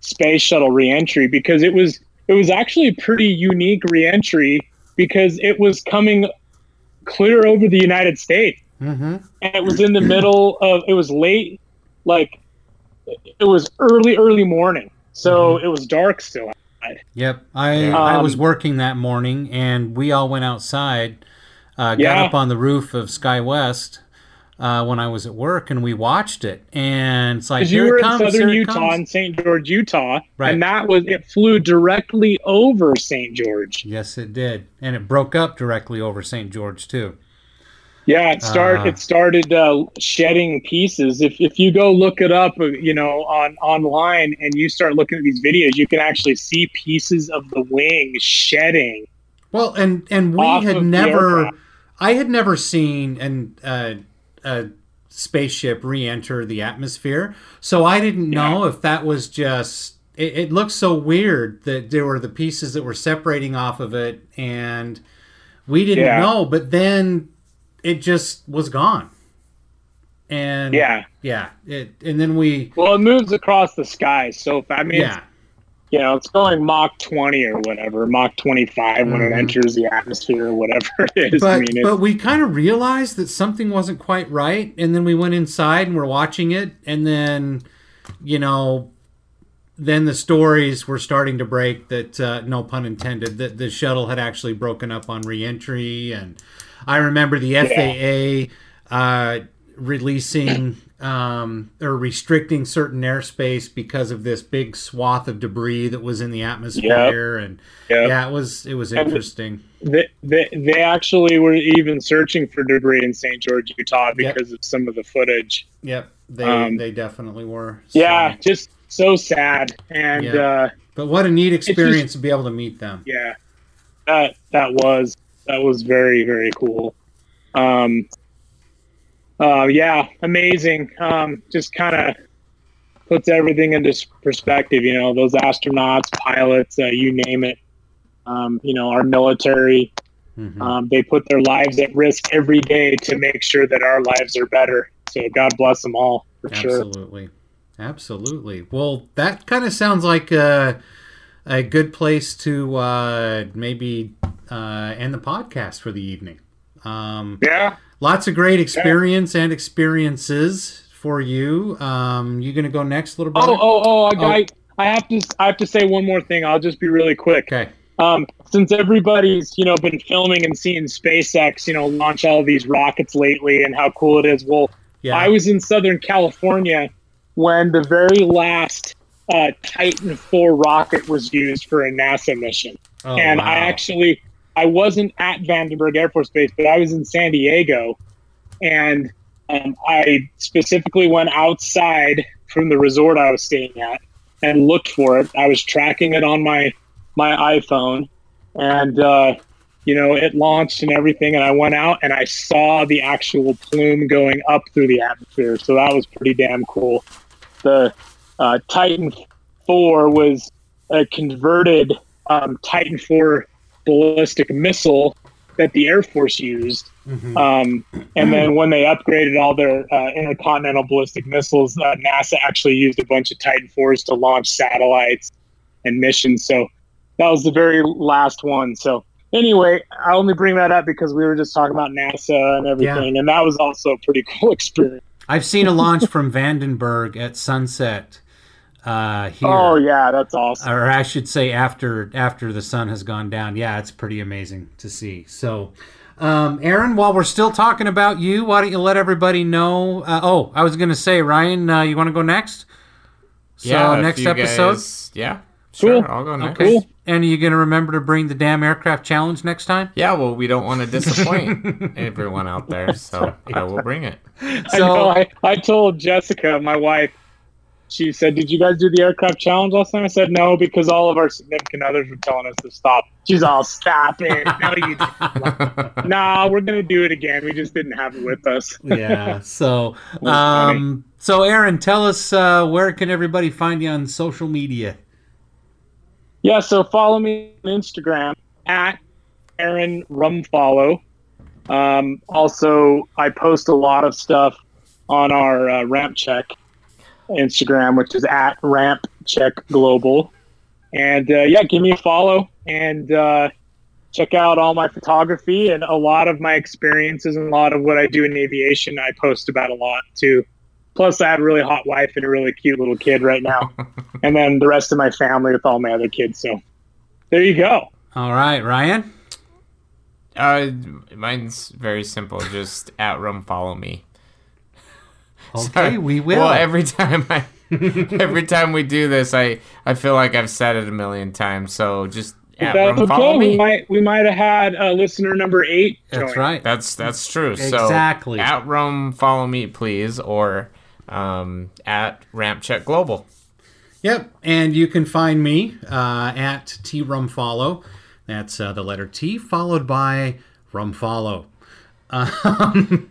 space shuttle reentry, because it was it was actually a pretty unique reentry because it was coming clear over the United States Mm-hmm. and it was in the middle of it was late like it was early early morning so it was dark still Yep, I I Um, was working that morning, and we all went outside. Uh, got Yeah. up on the roof of Sky West uh, when I was at work, and we watched it. And it's like you were it in comes, southern utah in st george utah Right. and that was it flew directly over st george Yes, it did, and it broke up directly over St. George too. yeah it started Ah. it started uh, shedding pieces if, if you go look it up uh, you know on online and you start looking at these videos you can actually see pieces of the wing shedding Well, and and we had never. I had never seen and uh, a spaceship re-enter the atmosphere, so I didn't know if that was just. It, it looked so weird that there were the pieces that were separating off of it, and we didn't Yeah. know. But then it just was gone, and yeah yeah, it, and then we well it moves across the sky so fast i mean yeah. You know, it's going Mach 20 or whatever, Mach 25 when it Mhm. enters the atmosphere or whatever it is. But, I mean, it's, but we kind of realized that something wasn't quite right, and then we went inside and we're watching it, and then, you know, then the stories were starting to break that, uh, no pun intended, that the shuttle had actually broken up on reentry, and I remember the FAA uh, releasing um, or restricting certain airspace because of this big swath of debris that was in the atmosphere, and Yep. yeah, it was it was interesting. they, they, they actually were even searching for debris in St. George, Utah because of some of the footage. Yep, they Um, they definitely were. So- Yeah, just so sad. And Yeah. uh, but what a neat just- experience to be able to meet them. yeah, that that was that was very very cool. Um, uh, yeah, amazing. Um, just kind of puts everything into perspective. You know, those astronauts, pilots, uh, you name it. Um, you know, our military. Mhm. Um, they put their lives at risk every day to make sure that our lives are better. So God bless them all for sure. Absolutely, absolutely. Well, that kind of sounds like a, a good place to uh, maybe uh, end the podcast for the evening. Um, Yeah. Lots of great experience and experiences for you. Um, you gonna go next, little brother? Oh, oh, oh! I, Oh. I, I have to, I have to say one more thing. I'll just be really quick. Okay. Um, since everybody's, you know, been filming and seeing SpaceX, you know, launch all these rockets lately and how cool it is. Well, Yeah. I was in Southern California when the very last uh, Titan IV rocket was used for a NASA mission. Oh, and wow. I actually I wasn't at Vandenberg Air Force Base, but I was in San Diego, and um, I specifically went outside from the resort I was staying at and looked for it. I was tracking it on my my iPhone, and uh, you know it launched and everything. And I went out and I saw the actual plume going up through the atmosphere. So that was pretty damn cool. The uh, Titan Four was a converted um, Titan IV ballistic missile that the Air Force used. Mhm. Um, and then when they upgraded all their uh, intercontinental ballistic missiles, uh, NASA actually used a bunch of Titan IVs to launch satellites and missions. So that was the very last one. So anyway, I only bring that up because we were just talking about NASA and everything, and that was also a pretty cool experience. I've seen a launch from Vandenberg at sunset uh, here. Oh yeah, that's awesome. or I should say after after the sun has gone down. Yeah, it's pretty amazing to see. So, um, Aaron, while we're still talking about you, why don't you let everybody know? Uh, oh, I was going to say, Ryan, uh, you want to go next? So yeah, if next you episode. guys- yeah, sure. Cool. I'll go next. Okay. Cool. And are you going to remember to bring the damn aircraft challenge next time? Yeah, well, we don't want to disappoint everyone out there, so I will bring it. I know. So I, I told Jessica, my wife, she said, "Did you guys do the aircraft challenge last time?" I said, "No," because all of our significant others were telling us to stop. She's all, "Stop it! No, you didn't." nah, we're gonna do it again. We just didn't have it with us. yeah. So, um, so Aaron, tell us uh, where can everybody find you on social media? Yeah, so follow me on Instagram at Aaron Ruffalo. Um, also, I post a lot of stuff on our uh, Ramp Check Instagram, which is at Ramp Check Global. And uh, yeah, give me a follow and uh, check out all my photography and a lot of my experiences and a lot of what I do in aviation. I post about a lot too. Plus, I have a really hot wife and a really cute little kid right now, and then the rest of my family with all my other kids. So there you go. All right, Ryan. Uh, mine's very simple. Just at Ruffalo me. Okay, we will. Well, every time I, every time we do this, I I feel like I've said it a million times. So just at That's Ruffalo okay. We might we might have had uh, listener number eight. That's right. That's that's true. So Exactly. at Ruffalo me, please, or um at ramp check global. Yep, and you can find me uh, at T Ruffalo. That's uh, the letter T followed by Ruffalo. Um,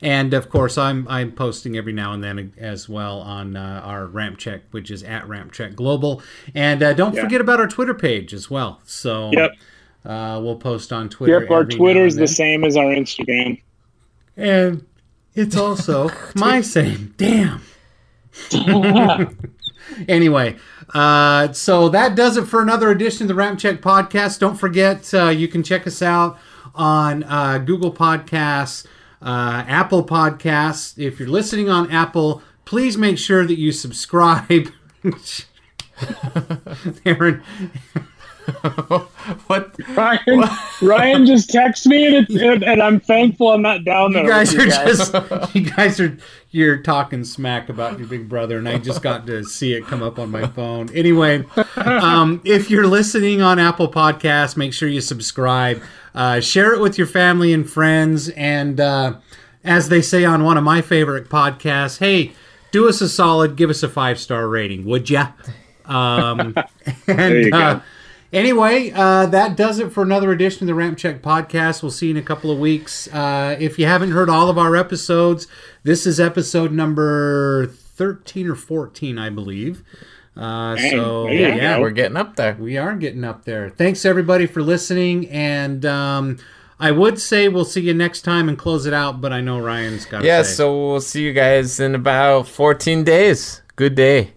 and of course, I'm I'm posting every now and then as well on uh, our Ramp Check, which is at Ramp Check Global. And uh, don't Yeah. forget about our Twitter page as well. So Yep. uh, we'll post on Twitter. Yep. Our Twitter is the same as our Instagram. and it's also my same. Damn. anyway, uh, so that does it for another edition of the Ramp Check podcast. Don't forget, uh, you can check us out on uh, Google Podcasts, uh, Apple Podcasts. If you're listening on Apple, please make sure that you subscribe. Aaron, what? Ryan, Ryan just texted me, and, it, and, and I'm thankful I'm not down there. you guys are you guys. just you guys are you're talking smack about your big brother and i just got to see it come up on my phone anyway um, if you're listening on apple Podcasts, make sure you subscribe uh, share it with your family and friends and uh, as they say on one of my favorite podcasts hey do us a solid give us a five star rating would ya um, and you go. uh, Anyway, uh, that does it for another edition of the Ramp Check podcast. We'll see you in a couple of weeks. Uh, if you haven't heard all of our episodes, this is episode number 13 or 14, I believe. Uh, so, there you yeah. We're getting up there. we are getting up there. Thanks, everybody, for listening. And um, I would say we'll see you next time and close it out, but I know Ryan's got to Yeah, say. so we'll see you guys in about 14 days. Good day.